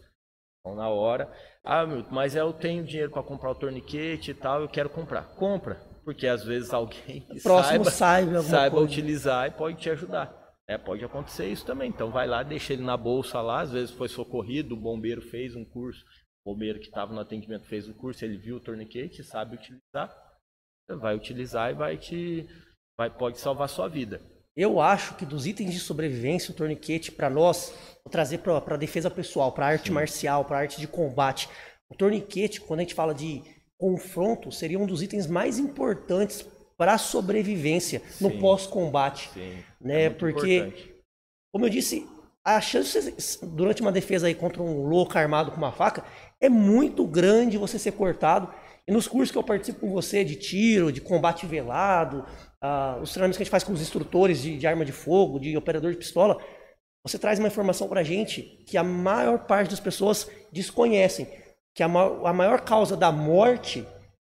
Speaker 2: Então, na hora, ah, Milton, mas eu tenho dinheiro para comprar o torniquete e tal, eu quero comprar. Compra, porque às vezes alguém que
Speaker 1: Próximo
Speaker 2: saiba,
Speaker 1: saiba
Speaker 2: saiba utilizar e pode te ajudar. É, pode acontecer isso também. Então vai lá, deixa ele na bolsa lá, às vezes foi socorrido, o bombeiro fez um curso, o bombeiro que estava no atendimento fez o curso, ele viu o torniquete, sabe utilizar, vai utilizar e vai te vai pode salvar a sua vida.
Speaker 1: Eu acho que dos itens de sobrevivência, o torniquete, para nós, vou trazer para a defesa pessoal, para arte marcial, para arte de combate. O torniquete, quando a gente fala de confronto, seria um dos itens mais importantes para a sobrevivência no
Speaker 2: Sim.
Speaker 1: pós-combate.
Speaker 2: Sim.
Speaker 1: Né?
Speaker 2: é
Speaker 1: Porque,
Speaker 2: importante.
Speaker 1: como eu disse, a chance durante uma defesa aí contra um louco armado com uma faca é muito grande você ser cortado. E nos cursos que eu participo com você de tiro, de combate velado, ah, os treinamentos que a gente faz com os instrutores de, de arma de fogo, de operador de pistola, você traz uma informação pra gente que a maior parte das pessoas desconhecem. Que a, ma- a maior causa da morte,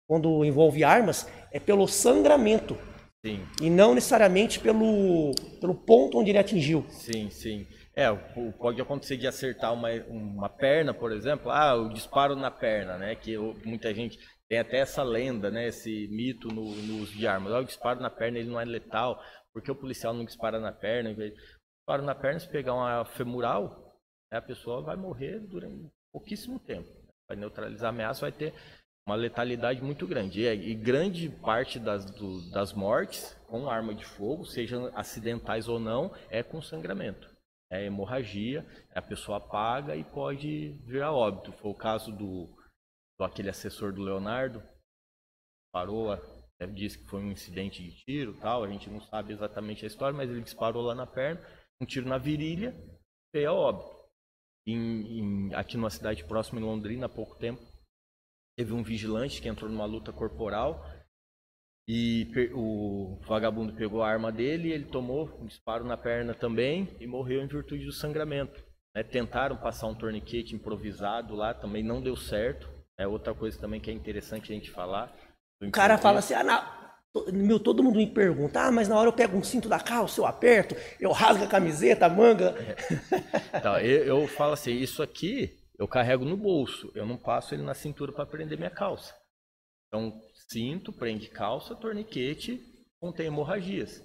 Speaker 1: quando envolve armas, é pelo sangramento.
Speaker 2: Sim.
Speaker 1: E não necessariamente pelo, pelo ponto onde ele atingiu.
Speaker 2: Sim, sim. É, o- pode acontecer de acertar uma, uma perna, por exemplo, ah, o disparo na perna, né? Que o- muita gente tem até essa lenda, né? Esse mito no, no uso de armas. Ah, o disparo na perna ele não é letal, porque o policial não dispara na perna. Em vez de disparo na perna, se pegar uma femoral, né, a pessoa vai morrer durante pouquíssimo tempo. Vai neutralizar a ameaça, vai ter uma letalidade muito grande. E, e grande parte das, do- das mortes com arma de fogo, sejam acidentais ou não, é com sangramento. É hemorragia, a pessoa apaga e pode vir a óbito. Foi o caso do, do aquele assessor do Leonardo, parou, até disse que foi um incidente de tiro tal, a gente não sabe exatamente a história, mas ele disparou lá na perna, um tiro na virilha, veio a óbito. Em- em- aqui numa cidade próxima, em Londrina, há pouco tempo, teve um vigilante que entrou numa luta corporal e o vagabundo pegou a arma dele e ele tomou um disparo na perna também e morreu em virtude do sangramento. né? Tentaram passar um torniquete improvisado lá, também não deu certo. É outra coisa também que é interessante a gente falar.
Speaker 1: O cara fala assim, ah, na... meu, todo mundo me pergunta, ah, mas na hora eu pego um cinto da calça, eu aperto, eu rasgo a camiseta, a manga.
Speaker 2: Então, eu, eu falo assim, isso aqui eu carrego no bolso, eu não passo ele na cintura para prender minha calça. Então, cinto, prende calça, torniquete, contém hemorragias.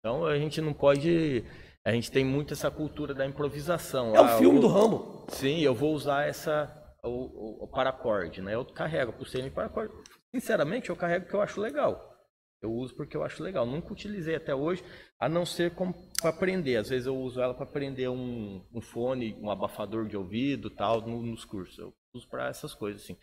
Speaker 2: Então, a gente não pode... A gente tem muito essa cultura da improvisação.
Speaker 1: É o
Speaker 2: Ah,
Speaker 1: filme
Speaker 2: eu
Speaker 1: do Rambo.
Speaker 2: Sim, eu vou usar essa o, o, o paracorde, né? Eu carrego a pulseira em paracorde. Sinceramente, eu carrego porque eu acho legal. Eu uso porque eu acho legal. Nunca utilizei até hoje, a não ser para prender. Às vezes eu uso ela para prender um, um fone, um abafador de ouvido, tal, no- nos cursos. Eu uso para essas coisas assim,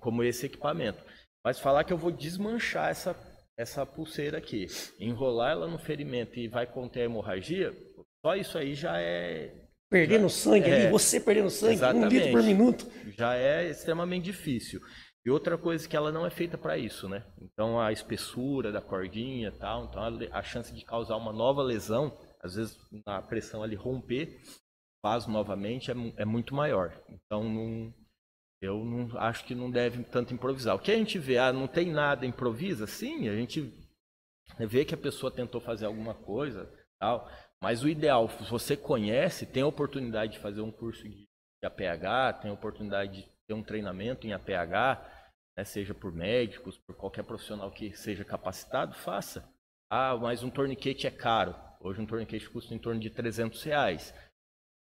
Speaker 2: como esse equipamento. Mas falar que eu vou desmanchar essa essa pulseira aqui, enrolar ela no ferimento e vai conter a hemorragia, só isso aí já é
Speaker 1: Perdendo sangue ali,
Speaker 2: É.
Speaker 1: você perdendo sangue, um litro por minuto.
Speaker 2: já é extremamente difícil. E outra coisa que ela não é feita para isso, né? Então a espessura da cordinha, tal, então a, a chance de causar uma nova lesão, às vezes na pressão ali romper, faz novamente é, é muito maior. Então não, eu não acho que não deve tanto improvisar. O que a gente vê, ah, não tem nada, improvisa? Sim, a gente vê que a pessoa tentou fazer alguma coisa, tal. Mas o ideal, se você conhece, tem a oportunidade de fazer um curso de de APH, tem a oportunidade de ter um treinamento em APH, né, seja por médicos, por qualquer profissional que seja capacitado, faça. Ah, mas um torniquete é caro. Hoje um torniquete custa em torno de 300 reais.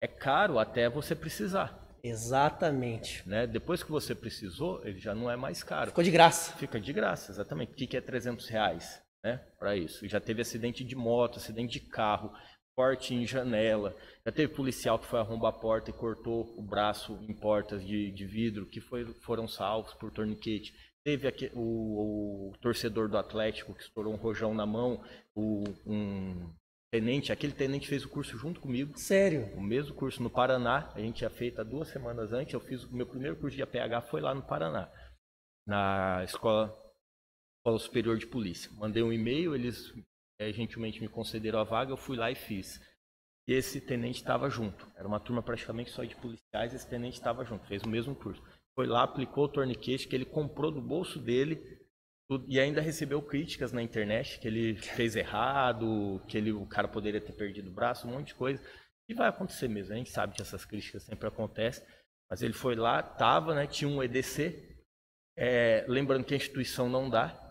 Speaker 2: É caro até você precisar.
Speaker 1: Exatamente.
Speaker 2: Né? Depois que você precisou, ele já não é mais caro.
Speaker 1: Ficou de graça.
Speaker 2: Fica de graça, exatamente. O que é 300 reais né? para isso? Já teve acidente de moto, acidente de carro, corte em janela. Já teve policial que foi arrombar a porta e cortou o braço em portas de, de vidro, que foi, foram salvos por torniquete. Teve aqui, o, o, torcedor do Atlético que estourou um rojão na mão, o, um tenente, aquele tenente fez o curso junto comigo.
Speaker 1: Sério?
Speaker 2: O mesmo curso no Paraná, a gente tinha feito há duas semanas antes, eu fiz o meu primeiro curso de APH foi lá no Paraná, na escola, escola superior de polícia. Mandei um e-mail, eles é, gentilmente me concederam a vaga, eu fui lá e fiz. E esse tenente estava junto. Era uma turma praticamente só de policiais, esse tenente estava junto, fez o mesmo curso foi lá, aplicou o torniquete que ele comprou do bolso dele e ainda recebeu críticas na internet que ele fez errado, que ele, o cara poderia ter perdido o braço, um monte de coisa. E vai acontecer mesmo, a gente sabe que essas críticas sempre acontecem. Mas ele foi lá, tava, né, tinha um EDC, é, lembrando que a instituição não dá.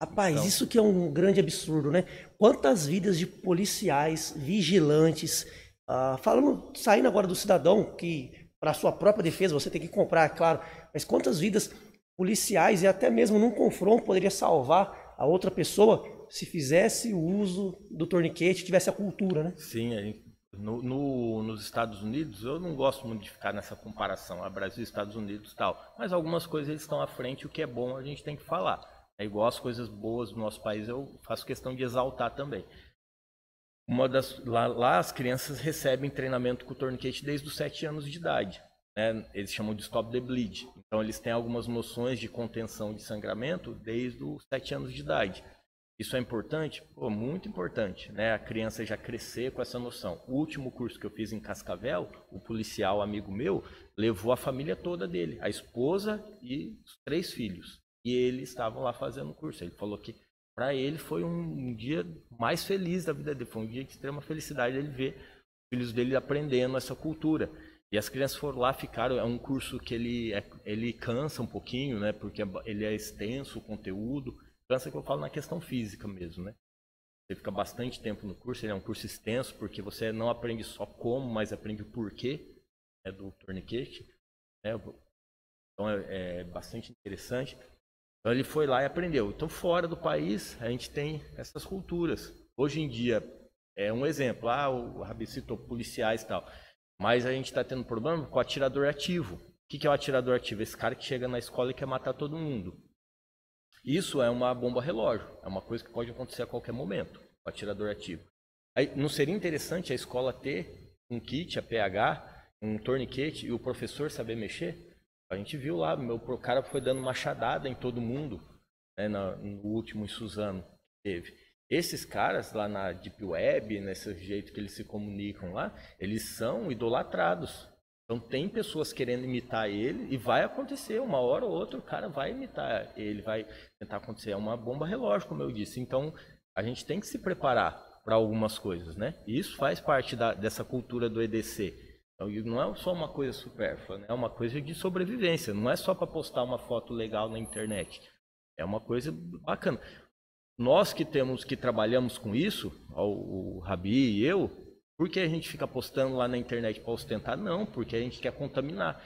Speaker 1: Rapaz, então... isso que é um grande absurdo, né? Quantas vidas de policiais, vigilantes, uh, falando, saindo agora do cidadão que para sua própria defesa, você tem que comprar, é claro. Mas quantas vidas policiais e até mesmo num confronto poderia salvar a outra pessoa se fizesse o uso do torniquete, tivesse a cultura, né?
Speaker 2: Sim, gente, no, no, nos Estados Unidos, eu não gosto muito de ficar nessa comparação, a Brasil, Estados Unidos tal, mas algumas coisas eles estão à frente, o que é bom a gente tem que falar. É igual as coisas boas do nosso país, eu faço questão de exaltar também. Uma das, lá, lá, as crianças recebem treinamento com o torniquete desde os 7 anos de idade. Né? Eles chamam de stop the bleed. Então eles têm algumas noções de contenção de sangramento desde os 7 anos de idade. Isso é importante? Pô, muito importante, né? A criança já crescer com essa noção. O último curso que eu fiz em Cascavel, o policial amigo meu levou a família toda dele, a esposa e os três filhos. E eles estavam lá fazendo o curso. Ele falou que para ele foi um, dia mais feliz da vida dele, foi um dia de extrema felicidade ele ver os filhos dele aprendendo essa cultura. E as crianças foram lá, ficaram, é um curso que ele, é, ele cansa um pouquinho, né, porque ele é extenso o conteúdo, cansa que eu falo na questão física mesmo, né. Você fica bastante tempo no curso, ele é um curso extenso, porque você não aprende só como, mas aprende o porquê né, do torniquete. Né, então é, é bastante interessante. Então ele foi lá e aprendeu. Então fora do país a gente tem essas culturas. Hoje em dia é um exemplo. Ah, o Rabi citou policiais e tal. Mas a gente está tendo problema com o atirador ativo. O que é o atirador ativo? Esse cara que chega na escola e quer matar todo mundo. Isso é uma bomba relógio. É uma coisa que pode acontecer a qualquer momento. O atirador ativo. Aí, não seria interessante a escola ter um kit, a PH, um torniquete e o professor saber mexer? A gente viu lá, meu o cara foi dando machadada em todo mundo, né, no, no último em Suzano teve. Esses caras lá na Deep Web, nesse jeito que eles se comunicam lá, eles são idolatrados. Então tem pessoas querendo imitar ele e vai acontecer, uma hora ou outra o cara vai imitar ele, vai tentar acontecer. É uma bomba relógio, como eu disse. Então a gente tem que se preparar para algumas coisas, né? Isso faz parte da, dessa cultura do EDC. Então, não é só uma coisa supérflua, né? é uma coisa de sobrevivência. Não é só para postar uma foto legal na internet. É uma coisa bacana. Nós que temos, que trabalhamos com isso, o Rabi e eu, por que a gente fica postando lá na internet para ostentar? Não, porque a gente quer contaminar.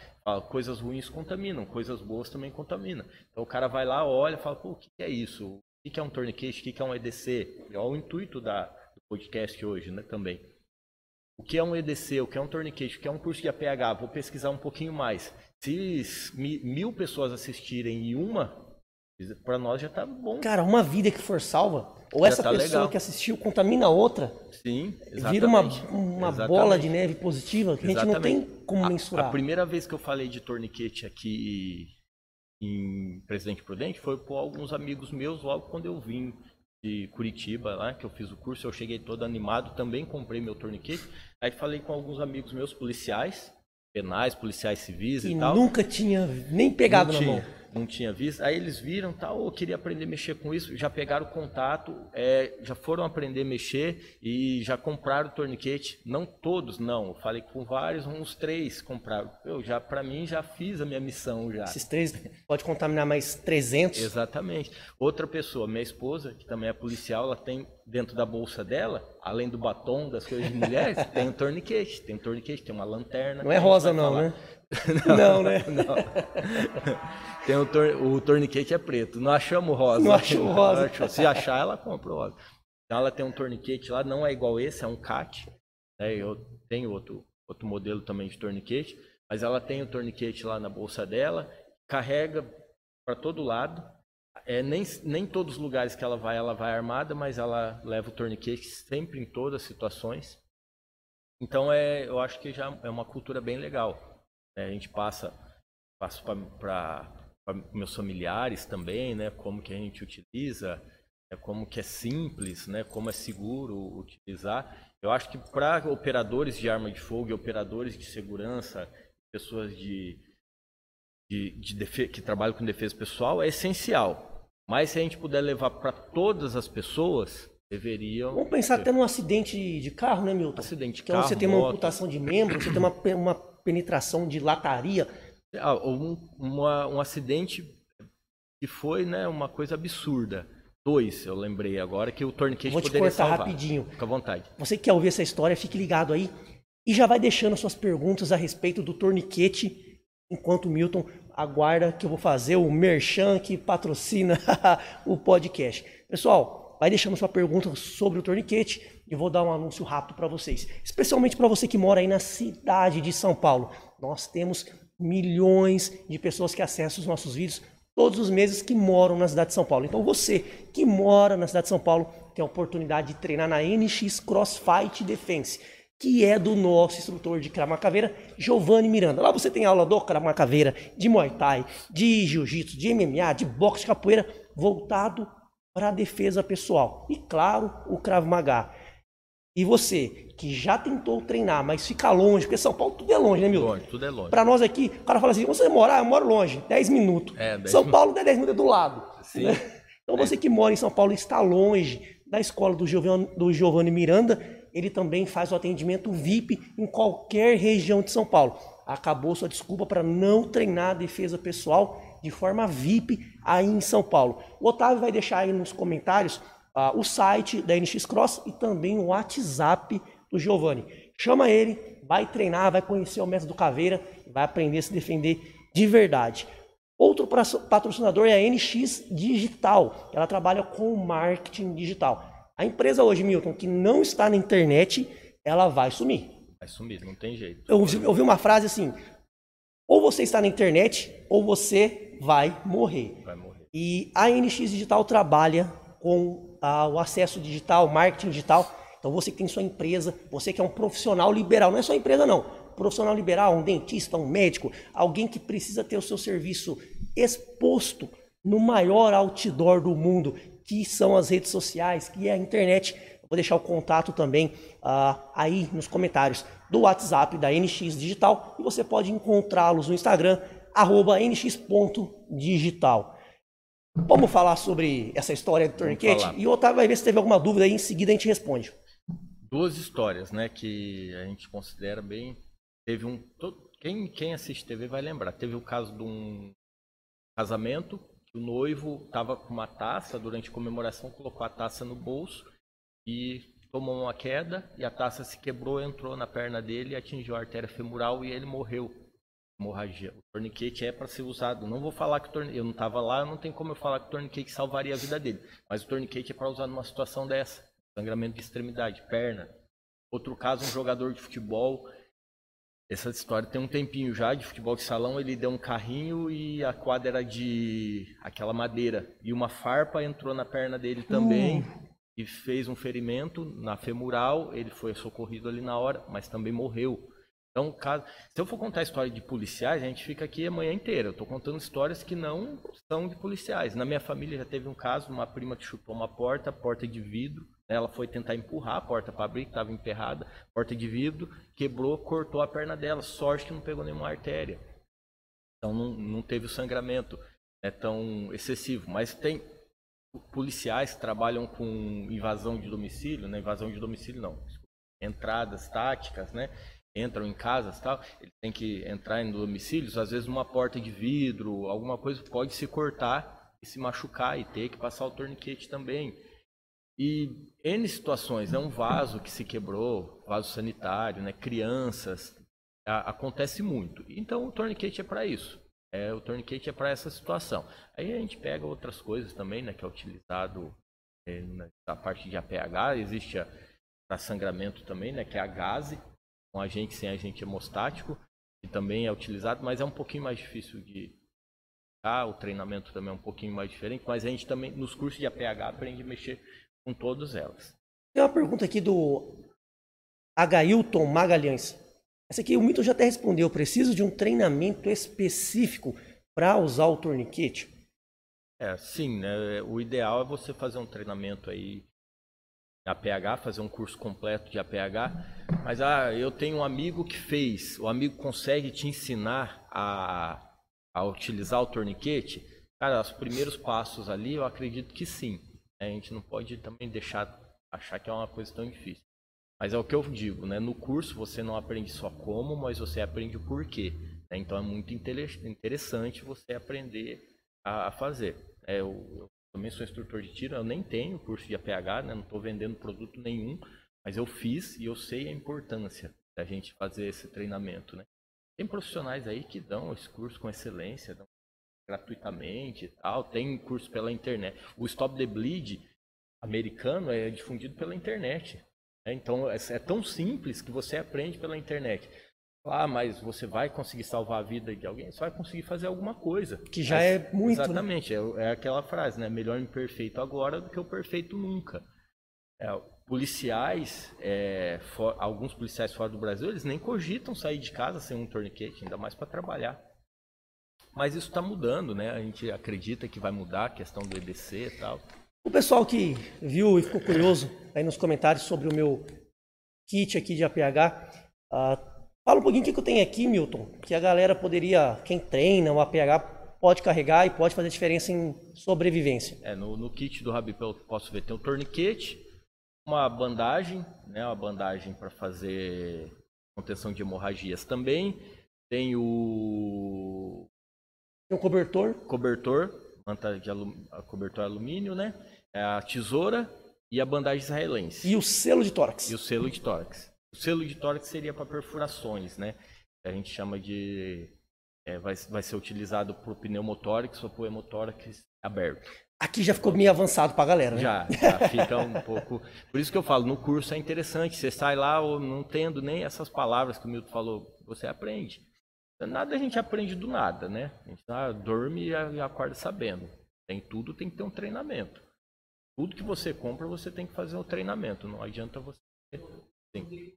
Speaker 2: Coisas ruins contaminam, coisas boas também contaminam. Então o cara vai lá, olha, fala, pô, o que é isso? O que é um tourniquet? O que é um EDC? É o intuito da, do podcast hoje, né, também. O que é um EDC, o que é um tourniquet, o que é um curso de APH, vou pesquisar um pouquinho mais. Se mil pessoas assistirem e uma, para nós já tá bom.
Speaker 1: Cara, uma vida que for salva, ou já essa tá pessoa legal. que assistiu contamina outra,
Speaker 2: Sim, exatamente.
Speaker 1: vira uma, uma exatamente. bola de neve positiva que exatamente. a gente não tem como mensurar.
Speaker 2: A, a primeira vez que eu falei de torniquete aqui em Presidente Prudente foi por alguns amigos meus logo quando eu vim de Curitiba, lá, que eu fiz o curso, eu cheguei todo animado, também comprei meu torniquete. Aí falei com alguns amigos meus policiais, penais, policiais civis e, e tal.
Speaker 1: nunca tinha nem pegado
Speaker 2: não
Speaker 1: na
Speaker 2: tinha.
Speaker 1: mão.
Speaker 2: Não tinha visto. Aí eles viram, tal, eu queria aprender a mexer com isso, já pegaram o contato, é, já foram aprender a mexer e já compraram o torniquete. Não todos, não. Eu falei com vários, uns três compraram. Eu já, para mim, já fiz a minha missão já.
Speaker 1: Esses três pode contaminar mais 300?
Speaker 2: Exatamente. Outra pessoa, minha esposa, que também é policial, ela tem dentro da bolsa dela, além do batom, das coisas de mulheres, tem um torniquete, tem um torniquete, tem uma lanterna.
Speaker 1: Não é rosa não, falar. né? não, não, né? Não.
Speaker 2: Tem o, tor o torniquete é preto. Não achamos rosa.
Speaker 1: Não achamos rosa.
Speaker 2: Se achar, ela compra o rosa. Então ela tem um torniquete lá, não é igual esse, é um CAT. Né? Eu tenho outro, outro modelo também de torniquete, mas ela tem o torniquete lá na bolsa dela, carrega para todo lado. É, nem, nem todos os lugares que ela vai, ela vai armada, mas ela leva o torniquete sempre em todas as situações. Então é, eu acho que já é uma cultura bem legal. Né? A gente passa, passa para meus familiares também, né? Como que a gente utiliza, né, como que é simples, né? Como é seguro utilizar. Eu acho que para operadores de arma de fogo e operadores de segurança, pessoas de, de, de que trabalham com defesa pessoal, é essencial. Mas se a gente puder levar para todas as pessoas, deveriam.
Speaker 1: Vamos pensar até num acidente de carro, né, Milton?
Speaker 2: Acidente de
Speaker 1: que
Speaker 2: carro.
Speaker 1: Você tem uma amputação de membro, você tem uma, uma penetração de lataria
Speaker 2: ah, um, uma, um acidente que foi né, uma coisa absurda. Dois, eu lembrei agora, que o torniquete
Speaker 1: Vou te
Speaker 2: poderia
Speaker 1: cortar
Speaker 2: salvar.
Speaker 1: rapidinho.
Speaker 2: Fica à vontade.
Speaker 1: Você que quer ouvir essa história, fique ligado aí. E já vai deixando suas perguntas a respeito do torniquete, enquanto o Milton aguarda que eu vou fazer o merchan que patrocina o podcast. Pessoal, vai deixando sua pergunta sobre o torniquete e vou dar um anúncio rápido para vocês. Especialmente para você que mora aí na cidade de São Paulo. Nós temos milhões de pessoas que acessam os nossos vídeos todos os meses que moram na cidade de São Paulo. Então você que mora na cidade de São Paulo tem a oportunidade de treinar na NX Crossfight Defense, que é do nosso instrutor de Krav Caveira, Giovanni Miranda. Lá você tem aula do Krav Caveira, de Muay Thai, de Jiu-Jitsu, de MMA, de boxe de capoeira, voltado para a defesa pessoal. E claro, o Krav Maga. E você, que já tentou treinar, mas fica longe, porque São Paulo tudo é longe, né, Milton?
Speaker 2: Longe, tudo é longe.
Speaker 1: Para nós aqui, o cara fala assim: você morar, eu moro longe, 10 minutos. É, 10 São Paulo, 10 minutos é do lado. Sim. Né? Então, você que mora em São Paulo e está longe da escola do Giovanni, do Giovanni Miranda, ele também faz o atendimento VIP em qualquer região de São Paulo. Acabou sua desculpa para não treinar a defesa pessoal de forma VIP aí em São Paulo. O Otávio vai deixar aí nos comentários uh, o site da NX Cross e também o WhatsApp do Giovanni. Chama ele, vai treinar, vai conhecer o método Caveira, vai aprender a se defender de verdade. Outro patrocinador é a NX Digital. Ela trabalha com marketing digital. A empresa hoje, Milton, que não está na internet, ela vai sumir.
Speaker 2: Vai sumir, não tem jeito.
Speaker 1: Eu ouvi uma frase assim: ou você está na internet, ou você vai morrer.
Speaker 2: Vai morrer.
Speaker 1: E a NX Digital trabalha com ah, o acesso digital, marketing digital. Então você que tem sua empresa, você que é um profissional liberal, não é só empresa não, profissional liberal, um dentista, um médico, alguém que precisa ter o seu serviço exposto no maior outdoor do mundo, que são as redes sociais, que é a internet. Vou deixar o contato também uh, aí nos comentários do WhatsApp da NX Digital e você pode encontrá-los no Instagram, arroba nx.digital. Vamos falar sobre essa história do torniquete? E o Otávio vai ver se teve alguma dúvida aí, em seguida a gente responde.
Speaker 2: Duas histórias, né, que a gente considera bem. Teve um. Quem, quem assiste TV vai lembrar. Teve o caso de um casamento, que o noivo estava com uma taça, durante a comemoração, colocou a taça no bolso e tomou uma queda, e a taça se quebrou, entrou na perna dele, atingiu a artéria femoral e ele morreu hemorragia. O torniquete é para ser usado. Não vou falar que o torniquete, eu não estava lá, não tem como eu falar que o torniquete salvaria a vida dele. Mas o torniquete é para usar numa situação dessa, sangramento de extremidade, perna. Outro caso, um jogador de futebol. Essa história tem um tempinho já de futebol de salão. Ele deu um carrinho e a quadra era de aquela madeira e uma farpa entrou na perna dele também. Uh. E fez um ferimento na femoral, ele foi socorrido ali na hora, mas também morreu. Então, caso, se eu for contar história de policiais, a gente fica aqui a manhã inteira. Eu estou contando histórias que não são de policiais. Na minha família já teve um caso, uma prima que chutou uma porta, porta de vidro. Ela foi tentar empurrar a porta para abrir, que estava emperrada, porta de vidro, quebrou, cortou a perna dela. Sorte que não pegou nenhuma artéria. Então não, não teve o sangramento. é tão excessivo. Mas tem policiais que trabalham com invasão de domicílio, né? Invasão de domicílio não, entradas táticas, né? Entram em casas tal, ele tem que entrar em domicílios, às vezes uma porta de vidro, alguma coisa pode se cortar e se machucar e ter que passar o torniquete também. E N situações, é um vaso que se quebrou, vaso sanitário, né? crianças, a, acontece muito. Então o torniquete é para isso. É, o torniquete é para essa situação. Aí a gente pega outras coisas também, né, que é utilizado é, na parte de APH, existe para sangramento também, né, que é a gase, com agente sem agente hemostático, que também é utilizado, mas é um pouquinho mais difícil de ah, o treinamento também é um pouquinho mais diferente, mas a gente também nos cursos de APH aprende a mexer com todas elas.
Speaker 1: Tem uma pergunta aqui do Agailton Magalhães. Essa aqui o Milton já até respondeu. Preciso de um treinamento específico para usar o torniquete?
Speaker 2: É, sim, né? O ideal é você fazer um treinamento aí APH, fazer um curso completo de APH. Mas ah, eu tenho um amigo que fez. O amigo consegue te ensinar a, a utilizar o torniquete? Cara, os primeiros passos ali, eu acredito que sim. A gente não pode também deixar achar que é uma coisa tão difícil. Mas é o que eu digo, né? No curso você não aprende só como, mas você aprende o porquê. Né? Então é muito interessante você aprender a, fazer. É, eu, também sou instrutor de tiro, eu nem tenho curso de APH, né? não estou vendendo produto nenhum, mas eu fiz e eu sei a importância da gente fazer esse treinamento. Né? Tem profissionais aí que dão esse curso com excelência, dão gratuitamente e tal, tem curso pela internet. O Stop the Bleed americano é difundido pela internet. É, então é, é tão simples que você aprende pela internet. Ah, mas você vai conseguir salvar a vida de alguém? Você vai conseguir fazer alguma coisa.
Speaker 1: Que já mas, é muito.
Speaker 2: Né? Exatamente, né? é, é, aquela frase, né? Melhor imperfeito agora do que o perfeito nunca. É, policiais, é, for, alguns policiais fora do Brasil, eles nem cogitam sair de casa sem um torniquete, ainda mais para trabalhar. Mas isso está mudando, né? A gente acredita que vai mudar a questão do EDC e tal.
Speaker 1: O pessoal que viu e ficou curioso aí nos comentários sobre o meu kit aqui de APH, uh, ah, fala um pouquinho o que eu tenho aqui, Milton, que a galera poderia, quem treina o APH, pode carregar e pode fazer diferença em sobrevivência.
Speaker 2: É, no, no kit do Rabipel que posso ver tem um torniquete, uma bandagem, né, uma bandagem para fazer contenção de hemorragias também, tem o
Speaker 1: tem um cobertor,
Speaker 2: cobertor, manta de alum... cobertor alumínio, né? É a tesoura e a bandagem israelense.
Speaker 1: E o selo de tórax.
Speaker 2: E o selo de tórax. O selo de tórax seria para perfurações, né? A gente chama de. É, vai, vai ser utilizado para o pneumotórax ou para o hemotórax aberto.
Speaker 1: Aqui já ficou meio avançado para a galera, né?
Speaker 2: Já, já fica um pouco. Por isso que eu falo, no curso é interessante. Você sai lá não tendo nem essas palavras que o Milton falou, você aprende. Nada a gente aprende do nada, né? A gente ah, dorme e acorda sabendo. Tem tudo, tem que ter um treinamento. Tudo que você compra, você tem que fazer um treinamento. Não adianta você. Sim.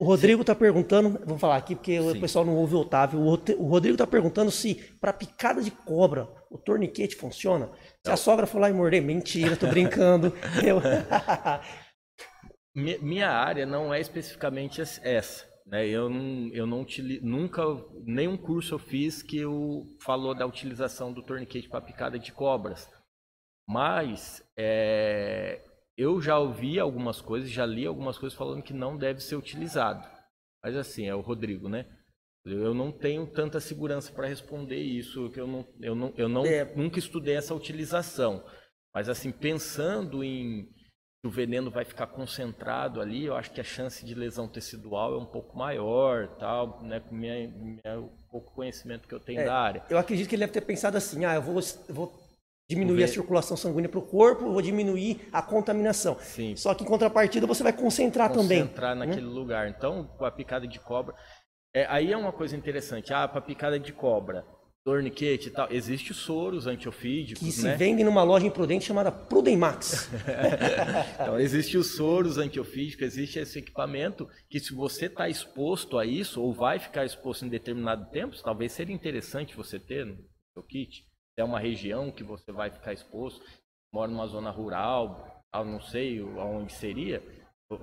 Speaker 1: O Rodrigo está perguntando, vou falar aqui porque Sim. o pessoal não ouve o Otávio. O Rodrigo está perguntando se para picada de cobra o torniquete funciona. Se não. a sogra for lá e morder, mentira, tô brincando. Eu...
Speaker 2: Minha área não é especificamente essa. Né? Eu não, eu não utilizo, nunca, nenhum curso eu fiz que eu falou da utilização do torniquete para picada de cobras. Mas é, eu já ouvi algumas coisas, já li algumas coisas falando que não deve ser utilizado. Mas assim, é o Rodrigo, né? Eu não tenho tanta segurança para responder isso, que eu não, eu não, eu não é. nunca estudei essa utilização. Mas assim, pensando em que o veneno vai ficar concentrado ali, eu acho que a chance de lesão tecidual é um pouco maior, tal, né, com minha, minha, o pouco conhecimento que eu tenho é, da área.
Speaker 1: Eu acredito que ele deve ter pensado assim, ah, eu vou, vou diminuir a circulação sanguínea para o corpo, vou diminuir a contaminação. Sim. Só que em contrapartida você vai concentrar,
Speaker 2: concentrar
Speaker 1: também.
Speaker 2: Concentrar né? naquele lugar. Então, com a picada de cobra, é, aí é uma coisa interessante. Ah, para picada de cobra, torniquete e tal. Existe os soros antiofídicos,
Speaker 1: Que se
Speaker 2: né?
Speaker 1: vendem numa loja imprudente chamada Prudemax.
Speaker 2: então, existe os soros antiofídicos, existe esse equipamento que se você está exposto a isso, ou vai ficar exposto em determinado tempo, talvez seria interessante você ter no seu kit. É uma região que você vai ficar exposto, mora numa zona rural, não sei aonde seria,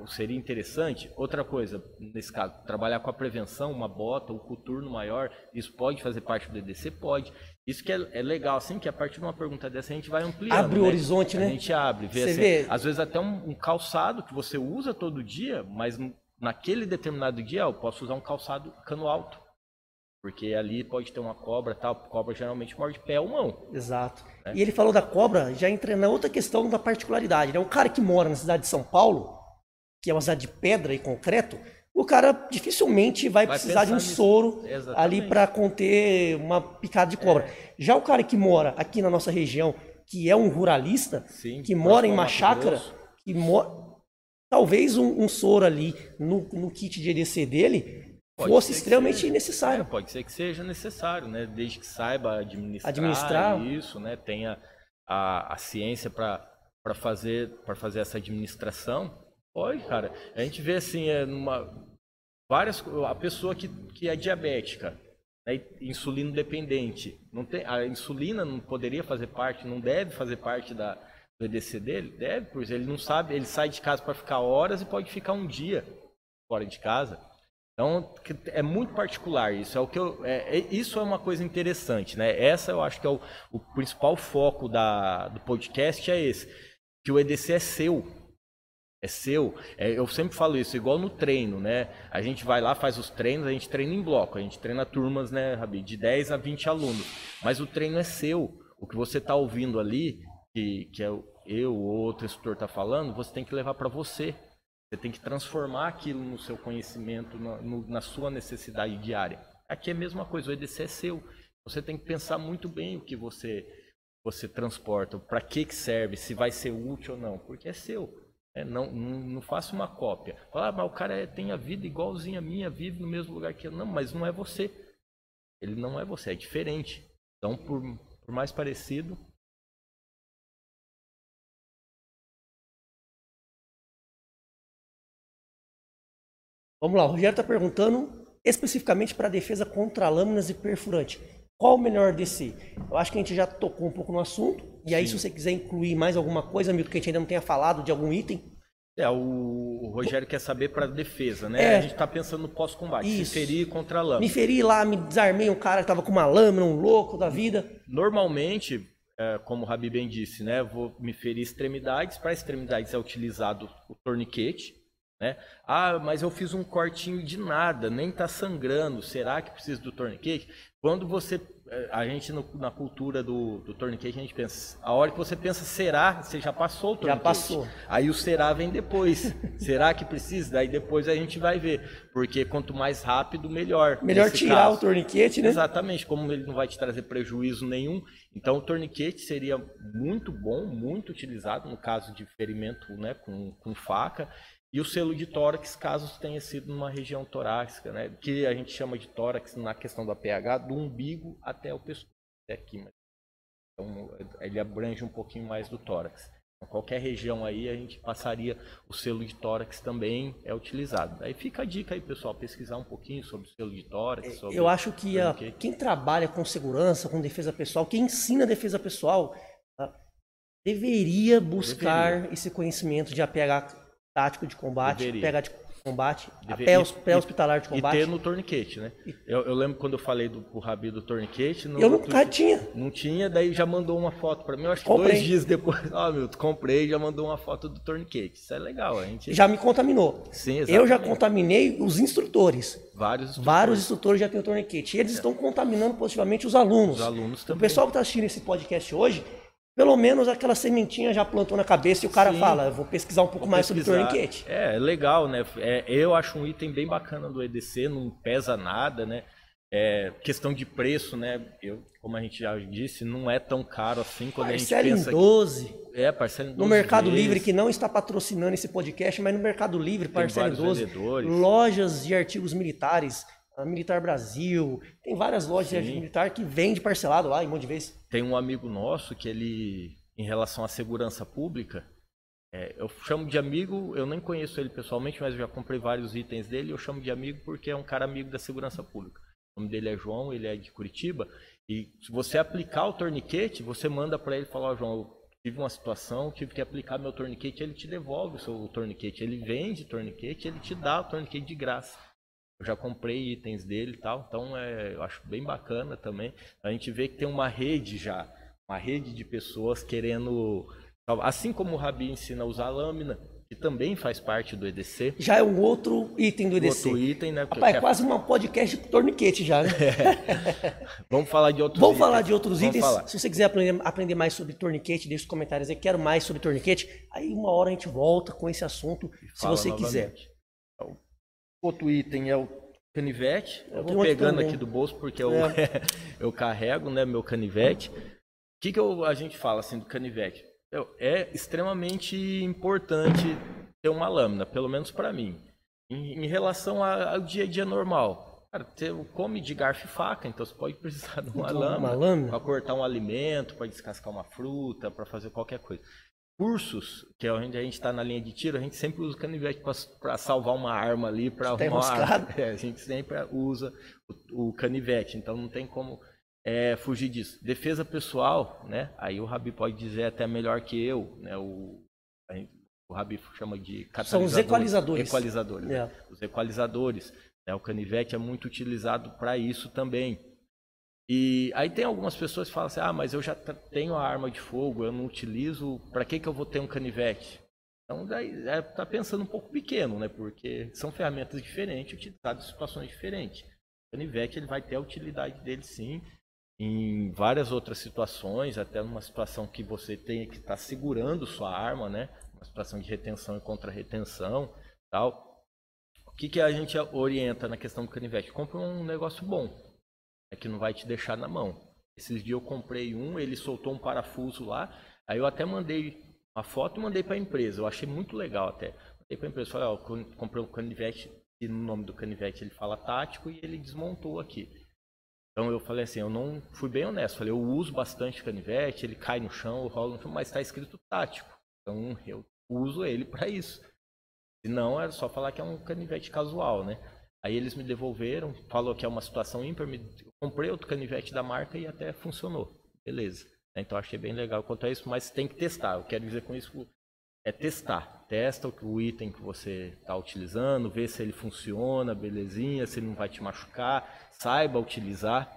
Speaker 2: seria interessante. Outra coisa, nesse caso, trabalhar com a prevenção, uma bota, o coturno maior, isso pode fazer parte do EDC? Pode. Isso que é, é, legal, assim, que a partir de uma pergunta dessa a gente vai ampliando.
Speaker 1: Abre o
Speaker 2: né?
Speaker 1: horizonte, né?
Speaker 2: A gente abre, vê, assim, vê? às vezes até um, um, calçado que você usa todo dia, mas naquele determinado dia eu posso usar um calçado cano alto. Porque ali pode ter uma cobra, tal. Cobra geralmente morde pé ou mão.
Speaker 1: Exato. Né? E ele falou da cobra, já entra na outra questão da particularidade. Né? O cara que mora na cidade de São Paulo, que é uma cidade de pedra e concreto, o cara dificilmente vai, vai precisar de um nisso. soro Exatamente. ali para conter uma picada de cobra. É. Já o cara que mora aqui na nossa região, que é um ruralista, Sim, que mora em uma chácara, que mora, talvez um, um, soro ali no, no kit de EDC dele pode fosse extremamente seja, necessário. É,
Speaker 2: pode ser que seja necessário, né? Desde que saiba administrar, administrar. isso, né? Tenha a, a ciência para fazer para fazer essa administração. Pode, cara. A gente vê assim, é numa várias a pessoa que, que é diabética, né, insulino dependente, não tem a insulina não poderia fazer parte, não deve fazer parte da do EDC dele? Deve, pois ele não sabe, ele sai de casa para ficar horas e pode ficar um dia fora de casa. Então é muito particular isso. É o que eu, é, é, isso é uma coisa interessante, né? Essa eu acho que é o, o principal foco da, do podcast é esse, que o EDC é seu é seu. É, eu sempre falo isso, igual no treino, né? A gente vai lá, faz os treinos, a gente treina em bloco, a gente treina turmas, né, Rabi, de 10 a 20 alunos. Mas o treino é seu. O que você está ouvindo ali, que, que é eu ou outro instrutor está falando, você tem que levar para você. Você tem que transformar aquilo no seu conhecimento, na, no, na sua necessidade diária. Aqui é a mesma coisa, o EDC é seu. Você tem que pensar muito bem o que você você transporta, para que, que serve, se vai ser útil ou não, porque é seu. É, não, não, não faça uma cópia. Fala, ah, mas o cara é, tem a vida igualzinha a minha, vive no mesmo lugar que eu. Não, mas não é você. Ele não é você, é diferente. Então, por, por mais parecido.
Speaker 1: Vamos lá, o Rogério está perguntando especificamente para a defesa contra lâminas e perfurante. Qual o melhor DC? Eu acho que a gente já tocou um pouco no assunto. E aí, Sim. se você quiser incluir mais alguma coisa, Milton, que a gente ainda não tenha falado de algum item.
Speaker 2: É, o Rogério quer saber para defesa, né? É, a gente está pensando no pós-combate, se ferir contra a lâmina.
Speaker 1: Me feri lá, me desarmei um cara que estava com uma lâmina, um louco da vida.
Speaker 2: Normalmente, é, como o Rabi bem disse, né? Vou me ferir extremidades. Para extremidades é utilizado o torniquete, né? Ah, mas eu fiz um cortinho de nada, nem está sangrando. Será que precisa do torniquete? Quando você, eh, a gente no, na cultura do, do torniquete, a gente pensa, a hora que você pensa será, você já passou o torniquete.
Speaker 1: Já passou.
Speaker 2: Aí o será vem depois. será que precisa? Daí depois a gente vai ver, porque quanto mais rápido, melhor.
Speaker 1: Melhor tirar caso. o torniquete, né?
Speaker 2: Exatamente, como ele não vai te trazer prejuízo nenhum. Então o torniquete seria muito bom, muito utilizado no caso de ferimento né, com, com faca. E o selo de tórax, caso tenha sido numa região torácica, né? que a gente chama de tórax na questão da pH, do umbigo até o pescoço, até aqui. Então, ele abrange um pouquinho mais do tórax. Em qualquer região aí, a gente passaria o selo de tórax também é utilizado. Aí fica a dica aí, pessoal, pesquisar um pouquinho sobre o selo de tórax. É,
Speaker 1: eu acho que a, quem trabalha com segurança, com defesa pessoal, quem ensina defesa pessoal, ah, deveria buscar deveria. esse conhecimento de APH tático de combate, Deveria. pega de combate, pré-hospitalar de combate.
Speaker 2: E ter no torniquete, né? Eu, eu, lembro quando eu falei do pro Rabi do torniquete. No,
Speaker 1: eu nunca tinha.
Speaker 2: Não tinha, daí já mandou uma foto para mim. Eu acho que comprei. dois dias depois. Ó, oh, meu, comprei e já mandou uma foto do torniquete. Isso é legal, a gente.
Speaker 1: Já me contaminou. Sim, exatamente. Eu já contaminei os instrutores.
Speaker 2: Vários instrutores.
Speaker 1: Vários instrutores já têm o torniquete. E eles é. estão contaminando positivamente os alunos.
Speaker 2: Os alunos também.
Speaker 1: O pessoal que está assistindo esse podcast hoje pelo menos aquela sementinha já plantou na cabeça e o cara Sim, fala, vou pesquisar um pouco mais pesquisar. sobre torniquete.
Speaker 2: É, é, legal, né? É, eu acho um item bem bacana do EDC, não pesa nada, né? É, questão de preço, né? Eu, como a gente já disse, não é tão caro assim quando parcela a gente pensa.
Speaker 1: Em 12.
Speaker 2: Que... É, parcela em 12.
Speaker 1: No Mercado vezes. Livre, que não está patrocinando esse podcast, mas no Mercado Livre, parcela em 12. Vendedores. Lojas de artigos militares Militar Brasil, tem várias lojas Sim. de militar que vende parcelado lá em um monte de vezes.
Speaker 2: Tem um amigo nosso que ele, em relação à segurança pública, é, eu chamo de amigo, eu nem conheço ele pessoalmente, mas eu já comprei vários itens dele, eu chamo de amigo porque é um cara amigo da segurança pública. O nome dele é João, ele é de Curitiba, e se você aplicar o torniquete, você manda para ele falar, oh, João, eu tive uma situação, tive que aplicar meu torniquete, ele te devolve o seu torniquete. Ele vende torniquete, ele te dá o torniquete de graça. Eu já comprei itens dele e tal, então é, eu acho bem bacana também. A gente vê que tem uma rede já, uma rede de pessoas querendo, assim como o Rabi ensina a usar lâmina, que também faz parte do EDC.
Speaker 1: Já é um outro item do EDC.
Speaker 2: Outro item, né?
Speaker 1: Rapaz, é quase uma podcast de torniquete já, né?
Speaker 2: É. Vamos falar de outros
Speaker 1: Vamos
Speaker 2: itens.
Speaker 1: falar de outros
Speaker 2: Vamos
Speaker 1: itens.
Speaker 2: falar.
Speaker 1: Se você quiser aprender, aprender mais sobre torniquete, deixa os comentários aí. Quero mais sobre torniquete. Aí uma hora a gente volta com esse assunto, se você quiser.
Speaker 2: novamente. Então, outro item é o canivete. Eu
Speaker 1: tenho
Speaker 2: vou
Speaker 1: outro
Speaker 2: pegando
Speaker 1: também.
Speaker 2: aqui do bolso porque eu,
Speaker 1: É.
Speaker 2: eu carrego, né, meu canivete. O que, que eu- a gente fala assim do canivete? Meu, É extremamente importante ter uma lâmina, pelo menos para mim. Em, em relação a- ao dia a dia normal. Cara, você come de garfo e faca, então você pode precisar de uma
Speaker 1: Então,
Speaker 2: lâmina,
Speaker 1: uma lâmina?
Speaker 2: para cortar um alimento, para descascar uma fruta, para fazer qualquer coisa cursos, que é onde a gente está na linha de tiro, a gente sempre usa o canivete para salvar uma arma ali, para arrumar. É, a gente sempre usa o, o canivete, então não tem como é, fugir disso. Defesa pessoal, né? Aí o Rabi pode dizer até melhor que eu, né? O, gente- o Rabi chama de
Speaker 1: São os equalizadores.
Speaker 2: Equalizadores?
Speaker 1: É.
Speaker 2: Os equalizadores. né? O canivete é muito utilizado para isso também. E aí tem algumas pessoas que falam assim, ah, mas eu já tenho a arma de fogo, eu não utilizo, para que, que eu vou ter um canivete? Então daí é, tá pensando um pouco pequeno, né? Porque são ferramentas diferentes, utilizadas em situações diferentes. O canivete ele vai ter a utilidade dele sim, em várias outras situações, até numa situação que você tem que estar segurando sua arma, né? Uma situação de retenção e contra-retenção, tal. O que, que a gente orienta na questão do canivete? Compre um negócio bom, é que não vai te deixar na mão. Esses dias eu comprei um, ele soltou um parafuso lá, aí eu até mandei uma foto e mandei para a empresa. Eu achei muito legal até. Mandei para a empresa, falei, ó, eu comprei um canivete e no nome do canivete ele fala tático e ele desmontou aqui. Então eu falei assim, eu não fui bem honesto, falei, eu uso bastante canivete, ele cai no chão, rola no chão, mas está escrito tático. Então eu uso ele para isso. Se não, era só falar que é um canivete casual, né? Aí eles me devolveram, falou que é uma situação ímpar, me... comprei outro canivete da marca e até funcionou. Beleza. Então achei bem legal quanto a isso, mas tem que testar. Eu quero dizer com isso é testar. Testa o item que você está utilizando, vê se ele funciona, belezinha, se ele não vai te machucar, saiba utilizar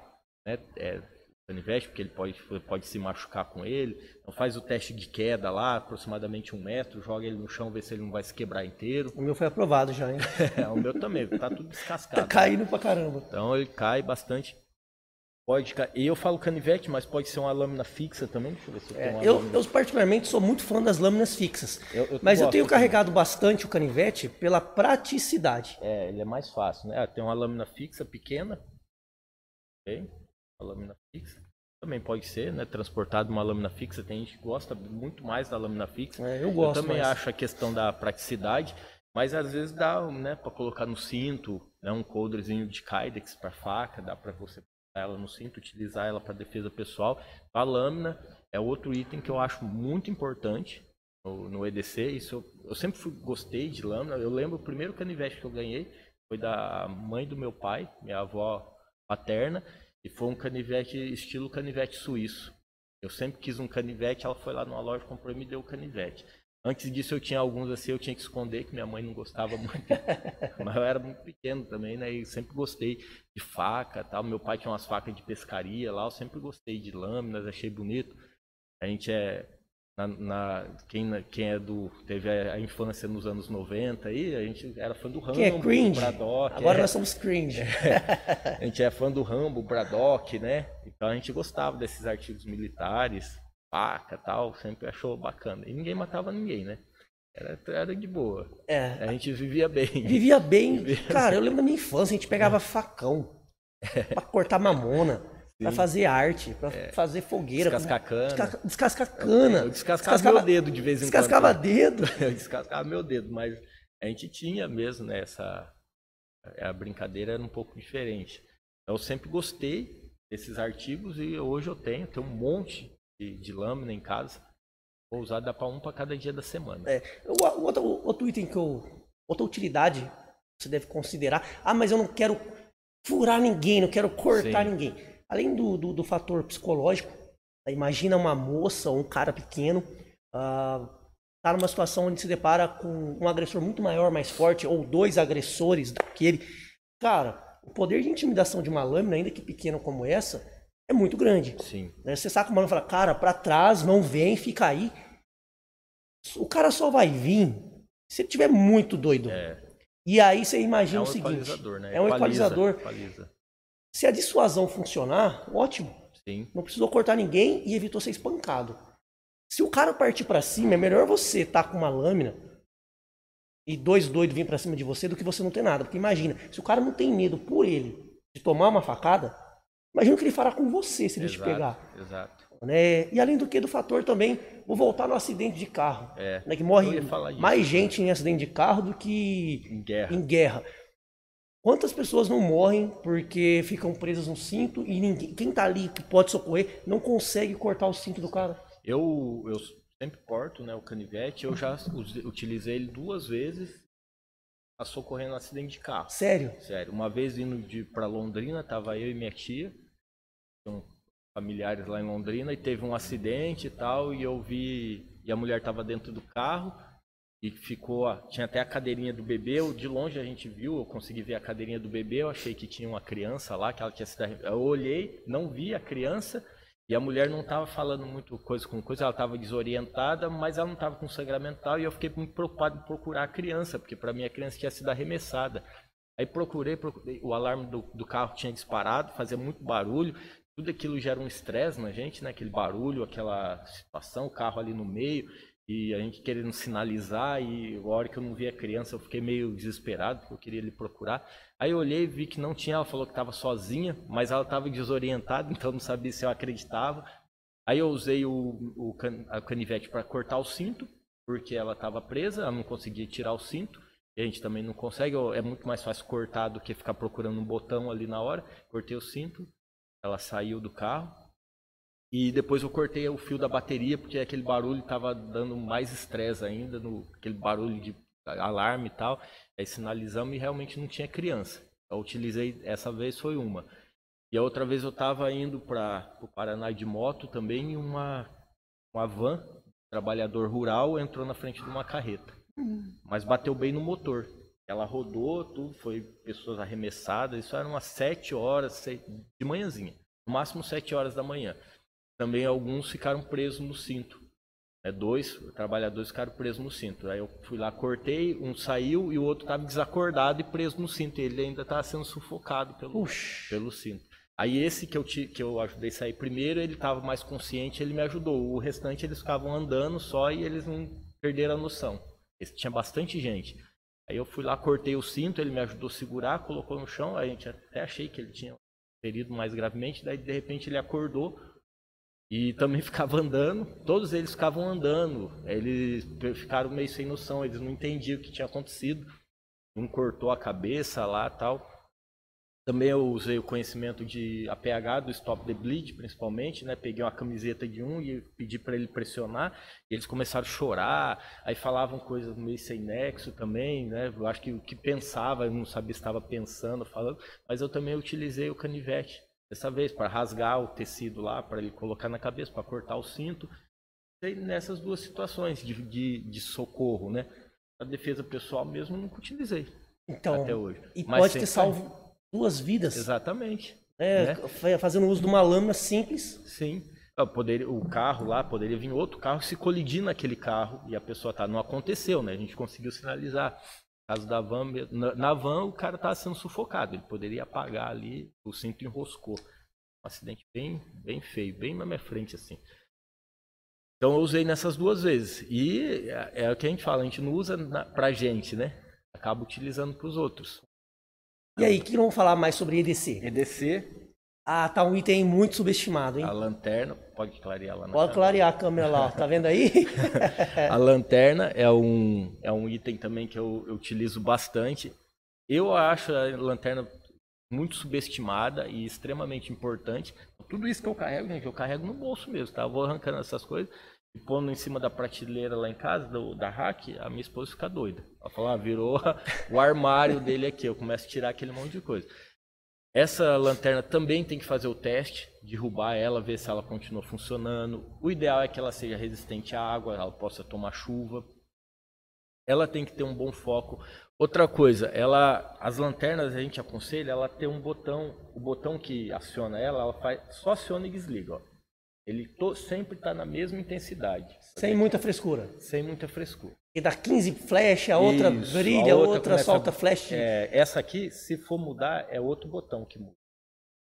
Speaker 2: né, é, canivete, porque ele pode, pode se machucar com ele. Então faz o teste de queda lá, aproximadamente um metro, joga ele no chão, vê se ele não vai se quebrar inteiro.
Speaker 1: O meu foi aprovado já, hein?
Speaker 2: É, o meu também, tá tudo
Speaker 1: Tá
Speaker 2: descascado.
Speaker 1: caindo pra caramba.
Speaker 2: Então ele cai bastante. Pode cair. E eu falo canivete, mas pode ser uma lâmina fixa também. Deixa eu ver se eu tenho uma
Speaker 1: É, eu,
Speaker 2: lâmina.
Speaker 1: eu, particularmente, sou muito fã das lâminas fixas.
Speaker 2: Eu- eu
Speaker 1: mas eu tenho
Speaker 2: também.
Speaker 1: carregado bastante o canivete pela praticidade.
Speaker 2: É, ele é mais fácil, né? Tem uma lâmina fixa pequena. Ok? Uma lâmina fixa. Também pode ser, né? Transportado uma lâmina fixa. Tem gente que gosta muito mais da lâmina fixa.
Speaker 1: É, eu gosto
Speaker 2: também
Speaker 1: mais.
Speaker 2: acho a questão da praticidade. Mas às vezes dá, né, para colocar no cinto, né, um coldrezinho de Kydex para faca, dá para você ela no cinto, utilizar ela para defesa pessoal. A lâmina é outro item que eu acho muito importante no, no EDC. Isso eu, eu sempre fui, gostei de lâmina. Eu lembro o primeiro canivete que eu ganhei foi da mãe do meu pai, minha avó paterna, e foi um canivete estilo canivete suíço. Eu sempre quis um canivete, ela foi lá numa loja, comprou e me deu o canivete. Antes disso eu tinha alguns assim, eu tinha que esconder, que minha mãe não gostava muito. Mas eu era muito pequeno também, né? E sempre gostei de faca tal. Meu pai tinha umas facas de pescaria lá, eu sempre gostei de lâminas, achei bonito. A gente é. Na, na- quem, quem é do. teve a, a infância nos anos 90 aí, a gente era fã do Rambo,
Speaker 1: Que é cringe.
Speaker 2: Braddock.
Speaker 1: Agora
Speaker 2: é.
Speaker 1: nós somos cringe.
Speaker 2: A gente é fã do Rambo, Braddock, né? Então a gente gostava desses artigos militares, faca tal, sempre achou bacana. E ninguém matava ninguém, né? Era, era de boa.
Speaker 1: É,
Speaker 2: A gente vivia bem.
Speaker 1: vivia bem. Cara, eu lembro da minha infância, a gente pegava facão pra cortar mamona, pra fazer arte, pra fazer fogueira.
Speaker 2: Descascar cana.
Speaker 1: Desca- Descascar cana.
Speaker 2: Eu descascava meu dedo de vez em
Speaker 1: Descascava
Speaker 2: quando.
Speaker 1: dedo.
Speaker 2: Eu descascava meu dedo, mas a gente tinha mesmo, né? Essa, a brincadeira era um pouco diferente. Eu sempre gostei desses artigos e hoje eu tenho, tenho um monte de, de lâmina em casa. Vou usar, dá para um para cada dia da semana.
Speaker 1: É, o, outro, outro item que eu. Outra utilidade que você deve considerar. Ah, mas eu não quero furar ninguém, não quero cortar
Speaker 2: Sim.
Speaker 1: ninguém. Além do, do, do fator psicológico, Imagina uma moça ou um cara pequeno uh, tá numa situação onde se depara com um agressor muito maior, mais forte, ou dois agressores que ele. Cara, o poder de intimidação de uma lâmina, ainda que pequena como essa, é muito grande.
Speaker 2: Sim.
Speaker 1: Né? Você saca uma lâmina e fala, cara, para trás, não vem, fica aí. O cara só vai vir se ele tiver muito doido.
Speaker 2: É.
Speaker 1: E aí você imagina
Speaker 2: É um
Speaker 1: o seguinte:
Speaker 2: equalizador, né?
Speaker 1: é um
Speaker 2: Equaliza,
Speaker 1: equalizador.
Speaker 2: equaliza.
Speaker 1: Se a dissuasão funcionar, ótimo.
Speaker 2: Sim.
Speaker 1: Não precisou cortar ninguém e evitou ser espancado. Se o cara partir pra cima, é melhor você estar com uma lâmina e dois doidos virem pra cima de você do que você não ter nada. Porque imagina, se o cara não tem medo por ele de tomar uma facada, imagina o que ele fará com você se ele te
Speaker 2: Exato,
Speaker 1: pegar.
Speaker 2: Exato.
Speaker 1: Né? E além do que, do fator também, vou voltar no acidente de carro.
Speaker 2: É.
Speaker 1: Né? Que morre
Speaker 2: ia falar disso.
Speaker 1: mais gente em acidente de carro do que
Speaker 2: Em guerra.
Speaker 1: em guerra. Quantas pessoas não morrem porque ficam presas no cinto e ninguém, quem tá ali que pode socorrer não consegue cortar o cinto do cara?
Speaker 2: Eu, eu sempre corto né, o canivete. Eu já utilizei ele duas vezes a socorrendo um acidente de carro.
Speaker 1: Sério?
Speaker 2: Sério. Uma vez indo de para Londrina, tava eu e minha tia, tinham familiares lá em Londrina, e teve um acidente e tal, e eu vi e a mulher tava dentro do carro e ficou, tinha até a cadeirinha do bebê, de longe a gente viu, eu consegui ver a cadeirinha do bebê, eu achei que tinha uma criança lá, que ela tinha sido, eu olhei, não vi a criança, e a mulher não estava falando muito coisa com coisa, ela estava desorientada, mas ela não estava com sangramento e eu fiquei muito preocupado em procurar a criança, porque para mim a criança tinha sido arremessada. Aí procurei, procurei, o alarme do, do carro tinha disparado, fazia muito barulho, tudo aquilo gera um estresse na gente, né? Aquele barulho, aquela situação, o carro ali no meio, e a gente querendo sinalizar, e a hora que eu não vi a criança eu fiquei meio desesperado, porque eu queria ele procurar. Aí eu olhei vi que não tinha, ela falou que estava sozinha, mas ela estava desorientada, então não sabia se eu acreditava. Aí eu usei o, o can- canivete para cortar o cinto, porque ela estava presa, ela não conseguia tirar o cinto. E a gente também não consegue, é muito mais fácil cortar do que ficar procurando um botão ali na hora. Cortei o cinto, ela saiu do carro. E depois eu cortei o fio da bateria, porque aquele barulho estava dando mais estresse ainda, no, aquele barulho de alarme e tal. Aí sinalizamos e realmente não tinha criança. Eu utilizei, essa vez foi uma. E a outra vez eu estava indo para o Paraná de moto também e uma, uma van, trabalhador rural, entrou na frente de uma carreta. Mas bateu bem no motor. Ela rodou, tudo, foi pessoas arremessadas. Isso eram umas 7 horas de manhãzinha. No máximo 7 horas da manhã. Também alguns ficaram presos no cinto. É, dois trabalhadores ficaram presos no cinto. Aí eu fui lá, cortei, um saiu e o outro estava desacordado e preso no cinto. Ele ainda estava sendo sufocado pelo, pelo cinto. Aí esse que eu, que eu ajudei a sair primeiro, ele estava mais consciente, ele me ajudou. O restante eles ficavam andando só e eles não perderam a noção. Esse tinha bastante gente. Aí eu fui lá, cortei o cinto, ele me ajudou a segurar, colocou no chão. Aí a gente até achei que ele tinha ferido mais gravemente. Daí de repente ele acordou e também ficava andando. Todos eles ficavam andando. Eles ficaram meio sem noção, eles não entendiam o que tinha acontecido. Um cortou a cabeça lá tal. Também eu usei o conhecimento de APH do Stop the Bleed, principalmente, né? Peguei uma camiseta de um e pedi para ele pressionar. Eles começaram a chorar, aí falavam coisas meio sem nexo também, né? Eu acho que o que pensava, eu não sabia se estava pensando, falando, mas eu também utilizei o canivete dessa vez para rasgar o tecido lá, para ele colocar na cabeça, para cortar o cinto. E nessas duas situações de, de, de socorro, né? A defesa pessoal mesmo nunca utilizei
Speaker 1: Então,
Speaker 2: até hoje.
Speaker 1: e
Speaker 2: Mas
Speaker 1: pode ter salvo duas vidas.
Speaker 2: Exatamente.
Speaker 1: né?
Speaker 2: né?
Speaker 1: Fa- Fazendo uso de uma lâmina simples.
Speaker 2: Sim. Poderia, o carro lá, poderia vir outro carro se colidir naquele carro e a pessoa tá. Não aconteceu, né? A gente conseguiu sinalizar. Caso da van, na, van o cara estava sendo sufocado. Ele poderia apagar ali, o cinto enroscou. Um acidente bem, bem feio, bem na minha frente, assim. Então eu usei nessas duas vezes. E é, é o que a gente fala, a gente não usa na, pra gente, né? Acaba utilizando pros outros.
Speaker 1: E aí, que vamos falar mais sobre EDC?
Speaker 2: EDC,
Speaker 1: Ah, tá um item muito subestimado, hein?
Speaker 2: a lanterna, pode clarear lá na
Speaker 1: Pode clarear a câmera lá, ó. tá vendo aí?
Speaker 2: A lanterna é um, é um item também que eu, eu utilizo bastante. Eu acho a lanterna muito subestimada e extremamente importante. Tudo isso que eu carrego, gente, eu carrego no bolso mesmo, tá? Eu vou arrancando essas coisas e pondo em cima da prateleira lá em casa, do, da rack, a minha esposa fica doida. Ela fala, ah, virou o armário dele aqui, eu começo a tirar aquele monte de coisa. Essa lanterna também tem que fazer o teste, derrubar ela, ver se ela continua funcionando. O ideal é que ela seja resistente à água, ela possa tomar chuva. Ela tem que ter um bom foco. Outra coisa, ela, as lanternas a gente aconselha, ela tem um botão, o botão que aciona ela, ela faz, só aciona e desliga. Ó. Ele to, sempre está na mesma intensidade.
Speaker 1: Sem muita frescura.
Speaker 2: Sem muita frescura.
Speaker 1: E dá 15 flash, a outra Isso, brilha, a outra, outra solta flash.
Speaker 2: É, essa aqui, se for mudar, é outro botão que muda.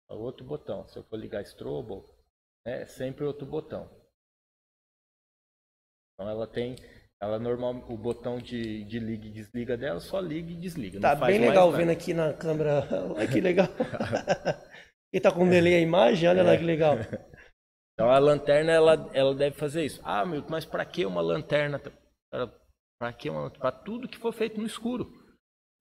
Speaker 2: É outro botão. Se eu for ligar strobo, é sempre outro botão. Então ela tem, ela normal, o botão de, de liga e desliga dela só liga e desliga.
Speaker 1: Tá bem legal vendo aqui na câmera. Olha que legal. e tá com delay a imagem, olha é. lá que legal.
Speaker 2: Então a lanterna ela, ela deve fazer isso. Ah, meu, mas para que uma lanterna? Para que uma para tudo que for feito no escuro.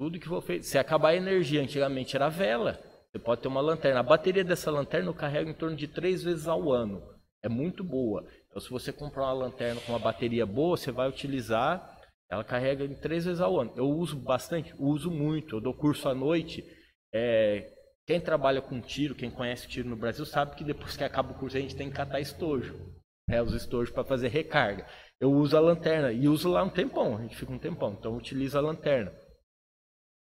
Speaker 2: Tudo que for feito. Se acabar a energia, antigamente era vela. Você pode ter uma lanterna. A bateria dessa lanterna eu carrego em torno de três vezes ao ano. É muito boa. Então se você comprar uma lanterna com uma bateria boa, você vai utilizar. Ela carrega em três vezes ao ano. Eu uso bastante, uso muito. Eu dou curso à noite. É, quem trabalha com tiro, quem conhece tiro no Brasil, sabe que depois que acaba o curso a gente tem que catar estojo. Né, os estojos para fazer recarga. Eu uso a lanterna e uso lá um tempão, a gente fica um tempão, então eu utilizo a lanterna.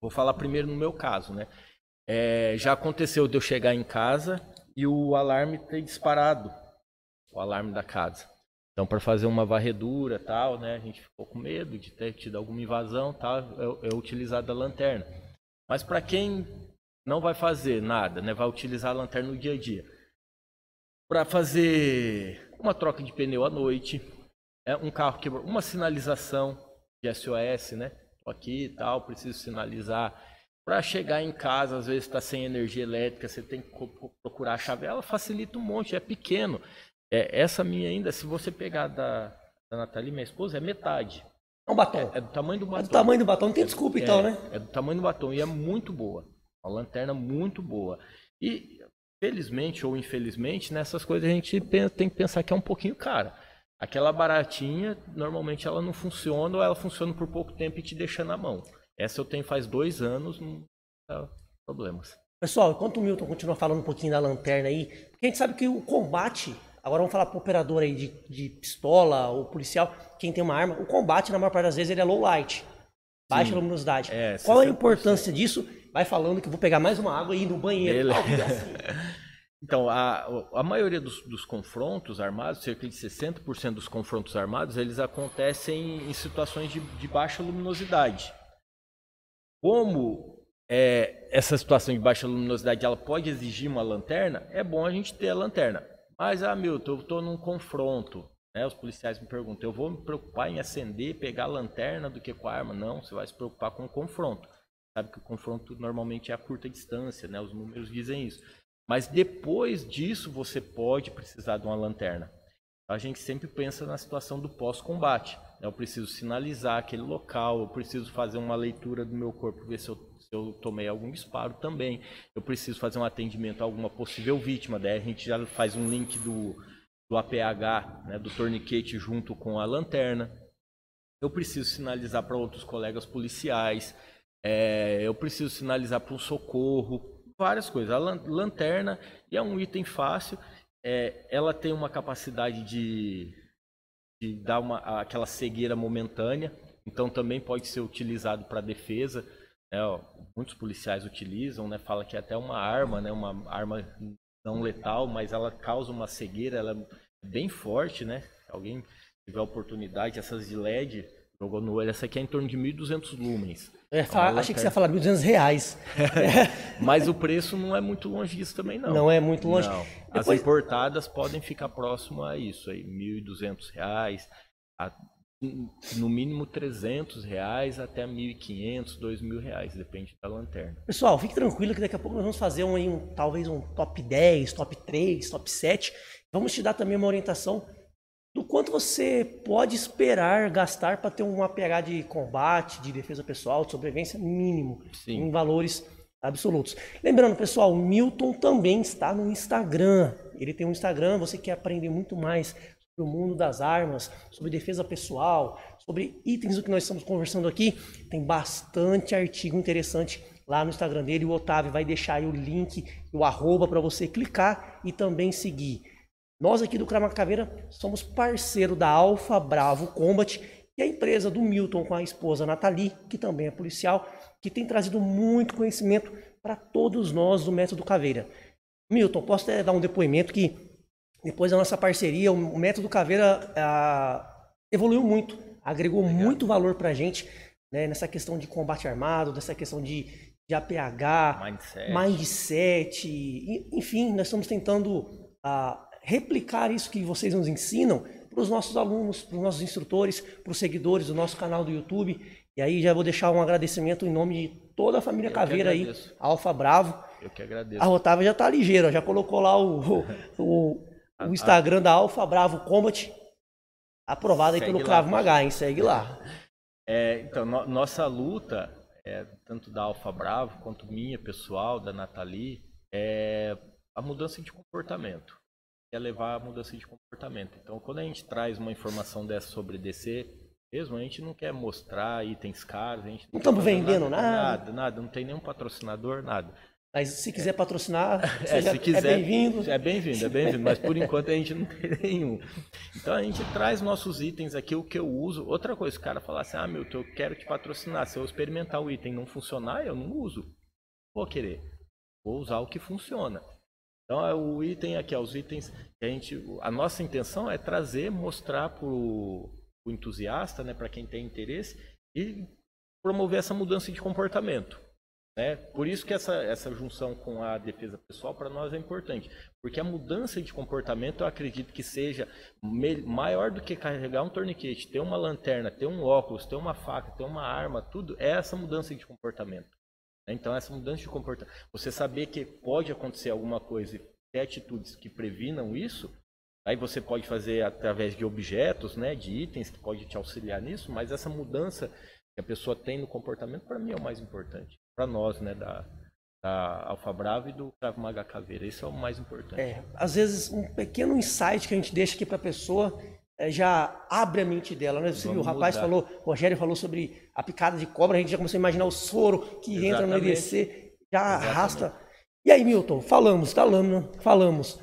Speaker 2: Vou falar primeiro no meu caso, né? É, já aconteceu de eu chegar em casa e o alarme ter disparado, o alarme da casa. Então, para fazer uma varredura tal, né? A gente ficou com medo de ter tido alguma invasão tal, eu, eu a lanterna. Mas para quem não vai fazer nada, né? vai utilizar a lanterna no dia a dia. Para fazer uma troca de pneu à noite, é um carro que uma sinalização de SOS, né? Aqui e tal, preciso sinalizar. Para chegar em casa, às vezes está sem energia elétrica, você tem que procurar a chave. Ela facilita um monte, é pequeno. É, essa minha ainda, se você pegar da, da Nathalie, minha esposa, é metade.
Speaker 1: É um batom.
Speaker 2: É, é, do tamanho do batom. É
Speaker 1: do tamanho do batom, não tem desculpa
Speaker 2: é,
Speaker 1: então, né?
Speaker 2: É do tamanho do batom e é muito boa. Uma lanterna muito boa. E, felizmente ou infelizmente, nessas coisas a gente tem que pensar que é um pouquinho cara. Aquela baratinha, normalmente ela não funciona ou ela funciona por pouco tempo e te deixa na mão. Essa eu tenho faz dois anos, não dá problemas.
Speaker 1: Pessoal, enquanto o Milton continua falando um pouquinho da lanterna aí, porque a gente sabe que o combate, agora vamos falar para o operador aí de, de pistola ou policial, quem tem uma arma, o combate na maior parte das vezes ele é low light, baixa Sim. luminosidade. É, Qual a importância disso? Vai falando que eu vou pegar mais uma água e ir no banheiro.
Speaker 2: então, a, a maioria dos, dos, confrontos armados, cerca de 60% dos confrontos armados, eles acontecem em situações de, de baixa luminosidade. Como é, essa situação de baixa luminosidade ela pode exigir uma lanterna, é bom a gente ter a lanterna. Mas, ah, Milton, eu estou num confronto. Né? Os policiais me perguntam, eu vou me preocupar em acender, pegar a lanterna do que com a arma? Não, você vai se preocupar com o confronto sabe que o confronto normalmente é a curta distância, né? Os números dizem isso. Mas depois disso você pode precisar de uma lanterna. A gente sempre pensa na situação do pós-combate. Né? Eu preciso sinalizar aquele local, eu preciso fazer uma leitura do meu corpo, ver se eu, se eu tomei algum disparo também. Eu preciso fazer um atendimento a alguma possível vítima. Daí a gente já faz um link do, do APH, né? do torniquete junto com a lanterna. Eu preciso sinalizar para outros colegas policiais é, eu preciso sinalizar para um socorro, várias coisas. A lanterna é um item fácil, é, ela tem uma capacidade de, de dar uma, aquela cegueira momentânea, então também pode ser utilizado para defesa. Né, ó, muitos policiais utilizam, né, fala que é até uma arma, né, uma arma não letal, mas ela causa uma cegueira, ela é bem forte, né? Alguém tiver oportunidade, essas de LED Jogou no olho. Essa aqui é em torno de 1.200 lumens.
Speaker 1: É, fala, achei que você ia falar 1.200 reais.
Speaker 2: Mas o preço não é muito longe disso também, não.
Speaker 1: Não é muito longe. Não.
Speaker 2: As Depois... importadas podem ficar próximo a isso aí, 1.200 reais, a, no mínimo 300 reais até 1.500, 2.000 reais, depende da lanterna.
Speaker 1: Pessoal, fique tranquilo que daqui a pouco nós vamos fazer um, um talvez um top 10, top 3, top 7. Vamos te dar também uma orientação do quanto você pode esperar gastar para ter uma pH de combate, de defesa pessoal, de sobrevivência mínimo, Sim. em valores absolutos. Lembrando, pessoal, o Milton também está no Instagram. Ele tem um Instagram, você quer aprender muito mais sobre o mundo das armas, sobre defesa pessoal, sobre itens do que nós estamos conversando aqui, tem bastante artigo interessante lá no Instagram dele. O Otávio vai deixar aí o link, o arroba para você clicar e também seguir. Nós aqui do Crama Caveira somos parceiro da Alfa Bravo Combat, que é a empresa do Milton com a esposa Nathalie, que também é policial, que tem trazido muito conhecimento para todos nós do Método Caveira. Milton, posso até dar um depoimento que depois da nossa parceria, o Método Caveira ah, evoluiu muito, agregou Legal. muito valor para a gente né, nessa questão de combate armado, nessa questão de, de APH, mindset. mindset, enfim, nós estamos tentando ah, replicar isso que vocês nos ensinam para os nossos alunos, para os nossos instrutores, para os seguidores do nosso canal do YouTube. E aí já vou deixar um agradecimento em nome de toda a família Eu Caveira aí, Alfa Bravo.
Speaker 2: Eu que agradeço.
Speaker 1: A Otávia já está ligeira, já colocou lá o, o, o Instagram da Alfa Bravo Combat, aprovado aí pelo Cravo Magá, hein? Segue lá.
Speaker 2: É, então, no, nossa luta, é, tanto da Alfa Bravo quanto minha pessoal, da Nathalie, é a mudança de comportamento é levar a mudança de comportamento. Então, quando a gente traz uma informação dessa sobre DC, mesmo, a gente não quer mostrar itens caros, a gente
Speaker 1: não estamos vendendo nada,
Speaker 2: nada, nada, nada, não tem nenhum patrocinador, nada.
Speaker 1: Mas se quiser patrocinar, é, se quiser, é bem-vindo.
Speaker 2: É bem-vindo, é bem-vindo, mas por enquanto a gente não tem nenhum. Então a gente traz nossos itens aqui, o que eu uso. Outra coisa, o cara falar assim, ah, meu, eu quero te patrocinar. Se eu experimentar o item e não funcionar, eu não uso. Vou querer. Vou usar o que funciona. Então, é o item aqui, os itens que a gente. A nossa intenção é trazer, mostrar para o entusiasta, né, para quem tem interesse, e promover essa mudança de comportamento. Né? Por isso que essa, essa junção com a defesa pessoal para nós é importante. Porque a mudança de comportamento eu acredito que seja maior do que carregar um torniquete, ter uma lanterna, ter um óculos, ter uma faca, ter uma arma, tudo é essa mudança de comportamento. Né? Então, essa mudança de comportamento, você saber que pode acontecer alguma coisa e ter atitudes que previnam isso, aí você pode fazer através de objetos, né, de itens que pode te auxiliar nisso, mas essa mudança que a pessoa tem no comportamento, para mim, é o mais importante. Para nós, né, da, da Alfa Bravo e do Cravo Maga Caveira. Isso é o mais importante.
Speaker 1: É, às vezes, um pequeno insight que a gente deixa aqui para a pessoa já abre a mente dela. Né? Você viu, o rapaz mudar. falou, o Rogério falou sobre a picada de cobra, a gente já começou a imaginar o soro que Exatamente. entra no EDC, já Exatamente. arrasta. E aí, Milton, falamos da lâmina, falamos.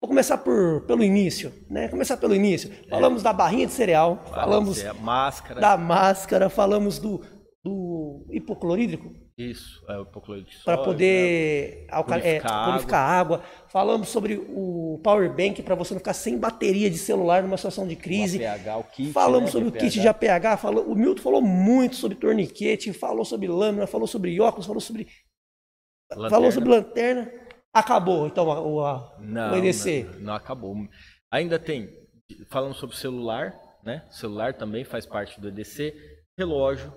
Speaker 1: Vou começar por, pelo início, né? Começar pelo início. É. Falamos da barrinha de cereal, falamos
Speaker 2: máscara.
Speaker 1: da máscara, falamos do, do hipoclorídrico,
Speaker 2: isso, é o hipoclorídrico
Speaker 1: Para poder né? purificar, é, purificar água. água. Falamos sobre o power bank para você não ficar sem bateria de celular numa situação de crise. O
Speaker 2: APH, o kit,
Speaker 1: Falamos né, sobre o kit de APH. Falou, o Milton falou muito sobre torniquete, falou sobre lâmina, falou sobre óculos, falou sobre. Lanterna. Falou sobre lanterna. Acabou, então, o, a,
Speaker 2: não, o EDC. Não, não acabou. Ainda tem. Falamos sobre celular, né? O celular também faz parte do EDC. Relógio,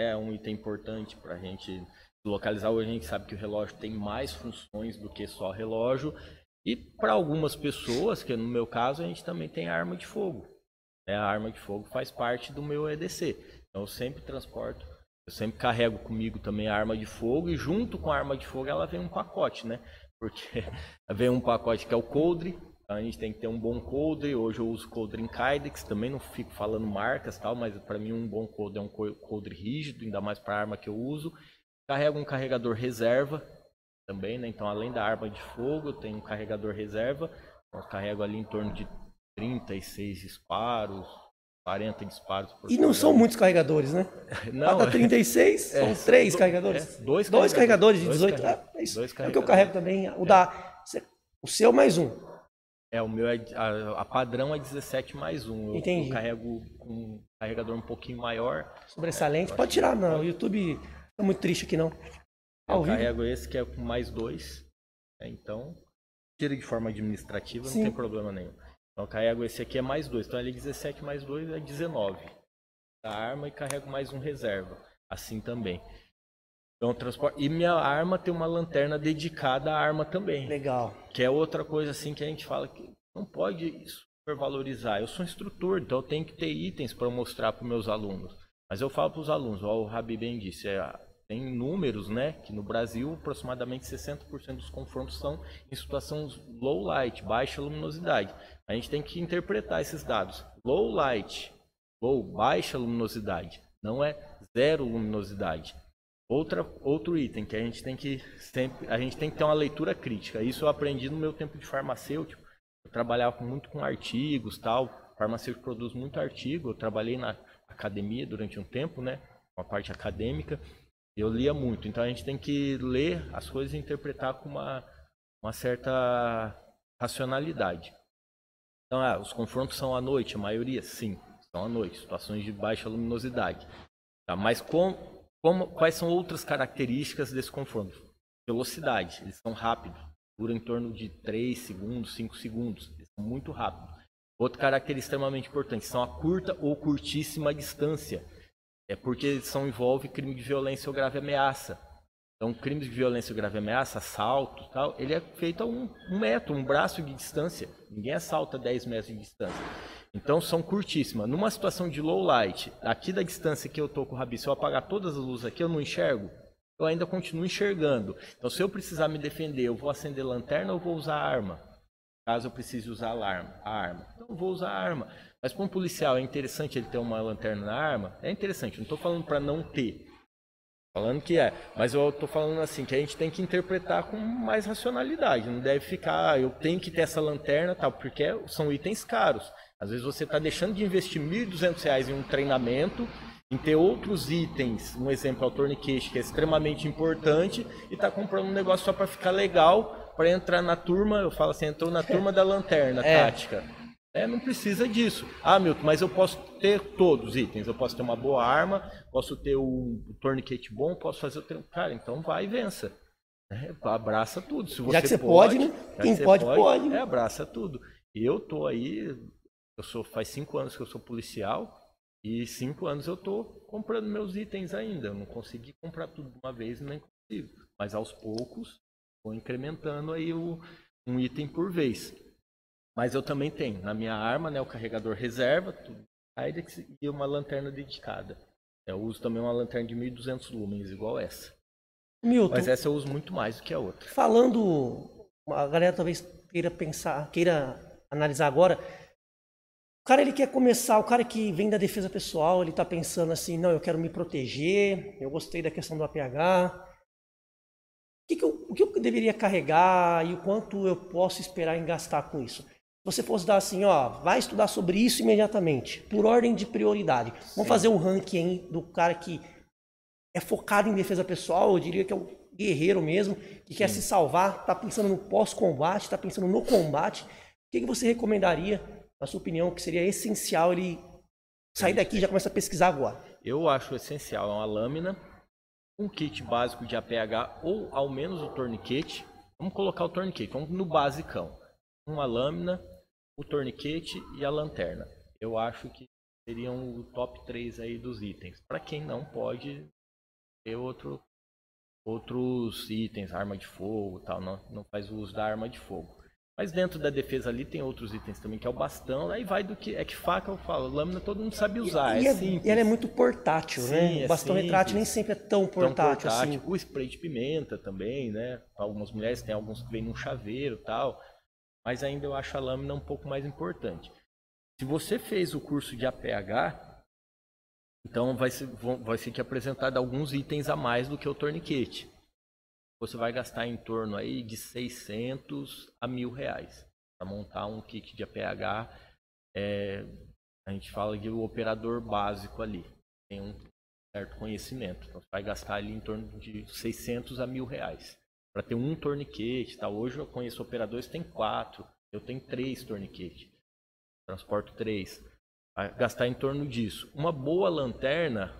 Speaker 2: é um item importante para a gente localizar. Hoje a gente sabe que o relógio tem mais funções do que só relógio. E para algumas pessoas, que no meu caso, a gente também tem arma de fogo. É, a arma de fogo faz parte do meu EDC. Então eu sempre transporto, eu sempre carrego comigo também a arma de fogo e junto com a arma de fogo ela vem um pacote, né? Porque vem um pacote que é o coldre, a gente tem que ter um bom coldre. Hoje eu uso coldre em Kydex, também não fico falando marcas tal, mas para mim um bom coldre é um coldre rígido, ainda mais para a arma que eu uso. Carrego um carregador reserva também, né? Então além da arma de fogo, eu tenho um carregador reserva. Então, eu carrego ali em torno de 36 disparos, 40 disparos
Speaker 1: por E não são muitos carregadores, né? Não. Cada 36 é, são três carregadores. É, dois, dois carregadores, de 18. Dois ah, é isso. É o que eu carrego também. O, é. da, o seu mais um.
Speaker 2: É, o meu é, a, a padrão é 17 mais 1.
Speaker 1: Entendi.
Speaker 2: Eu carrego com um carregador um pouquinho maior.
Speaker 1: Sobressalente. É, Pode tirar, não. O YouTube tá muito triste aqui, não.
Speaker 2: Eu carrego esse que é com mais dois. É, então, tira de forma administrativa, Sim. não tem problema nenhum. Então, eu carrego esse aqui é mais dois. Então, ele é 17 mais 2 é 19. Da arma e carrego mais um reserva. Assim também. Então, transporte. E minha arma tem uma lanterna dedicada à arma também.
Speaker 1: Legal.
Speaker 2: Que é outra coisa assim que a gente fala que não pode supervalorizar. Eu sou instrutor, então eu tenho que ter itens para mostrar para os meus alunos. Mas eu falo para os alunos, ó, o Rabi bem disse, é, tem números, né, que no Brasil aproximadamente 60% dos confrontos são em situação low light, baixa luminosidade. A gente tem que interpretar esses dados. Low light, low, baixa luminosidade, não é zero luminosidade. Outra, outro item que a gente tem que sempre, a gente tem que ter uma leitura crítica. Isso eu aprendi no meu tempo de farmacêutico. Eu trabalhava muito com artigos, tal. Farmacêutico produz muito artigo. Eu trabalhei na academia durante um tempo, né? Uma parte acadêmica. Eu lia muito. Então a gente tem que ler as coisas e interpretar com uma, uma certa racionalidade. Então, ah, os confrontos são à noite, a maioria, sim, são à noite, situações de baixa luminosidade. Tá? Mas com, como, quais são outras características desse confronto? Velocidade, eles são rápidos, duram em torno de 3 segundos, 5 segundos, eles são muito rápidos. Outra característica extremamente importante são a curta ou curtíssima distância, é porque eles envolve crime de violência ou grave ameaça. Então, crimes de violência ou grave ameaça, assalto tal, ele é feito a um, um metro, um braço de distância. Ninguém assalta 10 metros de distância. Então são curtíssimas. Numa situação de low light, aqui da distância que eu tô com o rabi, se eu apagar todas as luzes aqui, eu não enxergo. Eu ainda continuo enxergando. Então se eu precisar me defender, eu vou acender lanterna ou vou usar arma? Caso eu precise usar alarme, a arma. Então vou usar arma. Mas para um policial é interessante ele ter uma lanterna na arma? É interessante. Não estou falando para não ter. Falando que é, mas eu estou falando assim que a gente tem que interpretar com mais racionalidade. Não deve ficar, ah, eu tenho que ter essa lanterna, tal, porque são itens caros. Às vezes você está deixando de investir R$ 1.200 em um treinamento, em ter outros itens, um exemplo é o torniquete, que é extremamente importante, e está comprando um negócio só para ficar legal, para entrar na turma, eu falo assim, entrou na turma da lanterna é. tática. É, não precisa disso. Ah, Milton, mas eu posso ter todos os itens. Eu posso ter uma boa arma, posso ter um, torniquete bom, posso fazer o treino. Cara, então vai e vença. É, abraça tudo. Se você
Speaker 1: já que você pode, pode né? Quem pode, pode, pode.
Speaker 2: É, abraça tudo. Eu tô aí, eu sou faz cinco anos que eu sou policial e cinco anos eu tô comprando meus itens ainda. Eu não consegui comprar tudo de uma vez nem consigo, mas aos poucos vou incrementando aí o, um item por vez. Mas eu também tenho na minha arma, né, o carregador reserva, tudo, e uma lanterna dedicada. Eu uso também uma lanterna de 1200 lumens igual essa. Milton, Mas essa eu uso muito mais do que a outra.
Speaker 1: Falando, a galera talvez queira pensar, queira analisar agora, o cara ele quer começar, o cara que vem da defesa pessoal, ele está pensando assim, não, eu quero me proteger, eu gostei da questão do APH. O que, que, eu, o que eu deveria carregar e o quanto eu posso esperar em gastar com isso? Se você fosse dar assim, ó, vai estudar sobre isso imediatamente, por ordem de prioridade. Vamos Sim. fazer um ranking do cara que é focado em defesa pessoal, eu diria que é o guerreiro mesmo, que Sim. quer se salvar, está pensando no pós-combate, está pensando no combate. O que, que você recomendaria na sua opinião, que seria essencial ele sair daqui e já começar a pesquisar agora?
Speaker 2: Eu acho essencial é uma lâmina, um kit básico de APH ou ao menos o torniquete. Vamos colocar o torniquete, vamos no basicão. Uma lâmina, o torniquete e a lanterna. Eu acho que seriam o top 3 aí dos itens. Para quem não pode ter outro, outros itens, arma de fogo tal, não, não faz uso da arma de fogo. Mas dentro da defesa ali tem outros itens também, que é o bastão. Aí vai do que. É que faca eu falo, lâmina todo mundo sabe usar. E, é, é simples.
Speaker 1: E ela é muito portátil, Sim, né? É o bastão simples, retrátil nem sempre é tão portátil, tão portátil. assim.
Speaker 2: O spray de pimenta também, né? Algumas mulheres tem alguns que vêm num chaveiro tal. Mas ainda eu acho a lâmina um pouco mais importante. Se você fez o curso de APH, então vai ser, vai ser que apresentado alguns itens a mais do que o torniquete você vai gastar em torno aí de 600 a mil reais para montar um kit de APH. É, a gente fala de o operador básico ali, tem um certo conhecimento. Então, você vai gastar ali em torno de 600 a mil reais para ter um torniquete. Tá? Hoje eu conheço operadores que tem quatro, eu tenho três torniquetes, transporto três. Gastar em torno disso. Uma boa lanterna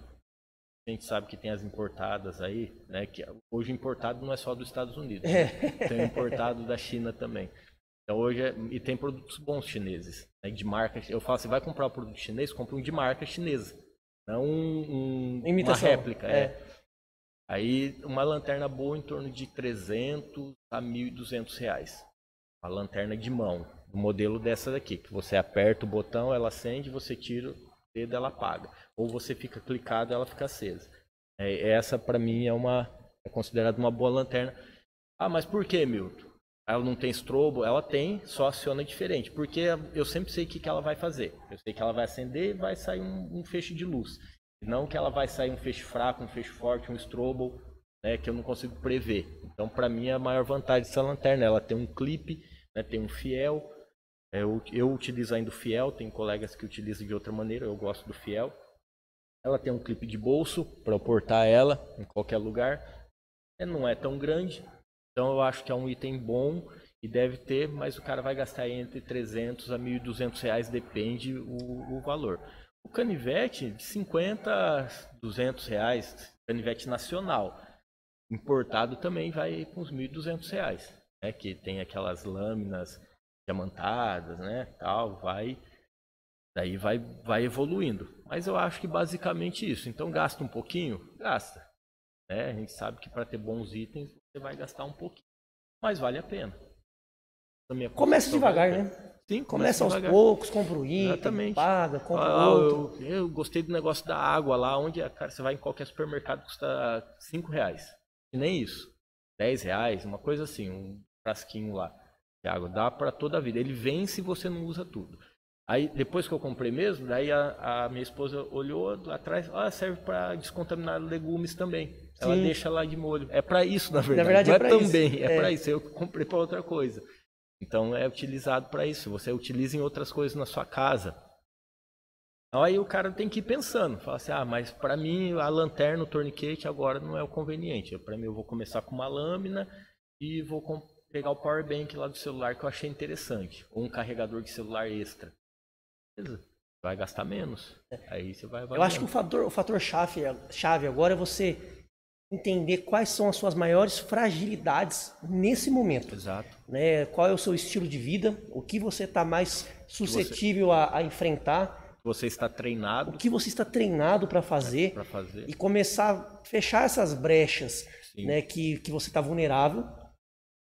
Speaker 2: a gente sabe que tem as importadas aí, né? Que hoje importado não é só dos Estados Unidos, né? tem importado da China também. Então hoje é, e tem produtos bons chineses, né, de marca. Eu falo, você vai comprar um produto chinês, compra um de marca chinesa, não um, um Imitação. uma réplica. É. é. Aí uma lanterna boa em torno de 300 a 1.200 reais. Uma lanterna de mão, o modelo dessa daqui, que você aperta o botão, ela acende, você tira dedo ela apaga. Ou você fica clicado ela fica acesa. É, essa para mim é uma é considerada uma boa lanterna. Ah, mas por que, Milton? Ela não tem estrobo? Ela tem, só aciona diferente. Porque eu sempre sei o que, que ela vai fazer. Eu sei que ela vai acender e vai sair um, um feixe de luz. Não que ela vai sair um feixe fraco, um feixe forte, um strobo, né, que eu não consigo prever. Então, para mim, a maior vantagem dessa lanterna, ela tem um clipe, né, tem um fiel. É, eu, eu utilizo ainda o fiel, tem colegas que utilizam de outra maneira, eu gosto do fiel. Ela tem um clipe de bolso para eu portar ela em qualquer lugar. É, não é tão grande, então eu acho que é um item bom e deve ter, mas o cara vai gastar entre 300 a 1.200 reais, depende o, o valor. O canivete, de 50 a 200 reais, canivete nacional. Importado também vai com uns 1.200 reais, né? que tem aquelas lâminas diamantadas, né, tal, vai daí vai vai evoluindo. Mas eu acho que basicamente isso. Então gasta um pouquinho, gasta. Né? A gente sabe que para ter bons itens você vai gastar um pouquinho, mas vale a pena.
Speaker 1: Começa devagar,
Speaker 2: vale
Speaker 1: né? Sim, começa, aos devagar. poucos, compra o item, Exatamente. paga, compra ah,
Speaker 2: outro. Eu, eu, gostei do negócio da água lá, onde cara, você vai em qualquer supermercado custa 5 reais. E nem isso. 10 reais, uma coisa assim, um frasquinho lá de água. Dá para toda a vida. Ele vem se você não usa tudo. Aí, depois que eu comprei mesmo, daí a, a minha esposa olhou lá atrás, ah, serve para descontaminar legumes também. Ela Sim. deixa lá de molho. É para isso, na verdade. Na verdade, não é, é também, isso. é, é. para isso. Eu comprei para outra coisa. Então é utilizado para isso. Você utiliza em outras coisas na sua casa. Aí o cara tem que ir pensando, fala assim, ah, mas para mim a lanterna, o torniquete agora não é o conveniente. Para mim eu vou começar com uma lâmina e vou pegar o power bank lá do celular que eu achei interessante, ou um carregador de celular extra. Beleza. Vai gastar menos. Aí você vai.
Speaker 1: Eu acho que o fator, o fator chave, chave agora é você entender quais são as suas maiores fragilidades nesse momento.
Speaker 2: Exato.
Speaker 1: Né? Qual é o seu estilo de vida, o que você está mais suscetível você, a, a, enfrentar.
Speaker 2: Você está treinado.
Speaker 1: O que você está treinado para fazer,
Speaker 2: é, fazer.
Speaker 1: E começar a fechar essas brechas né, que, que você está vulnerável.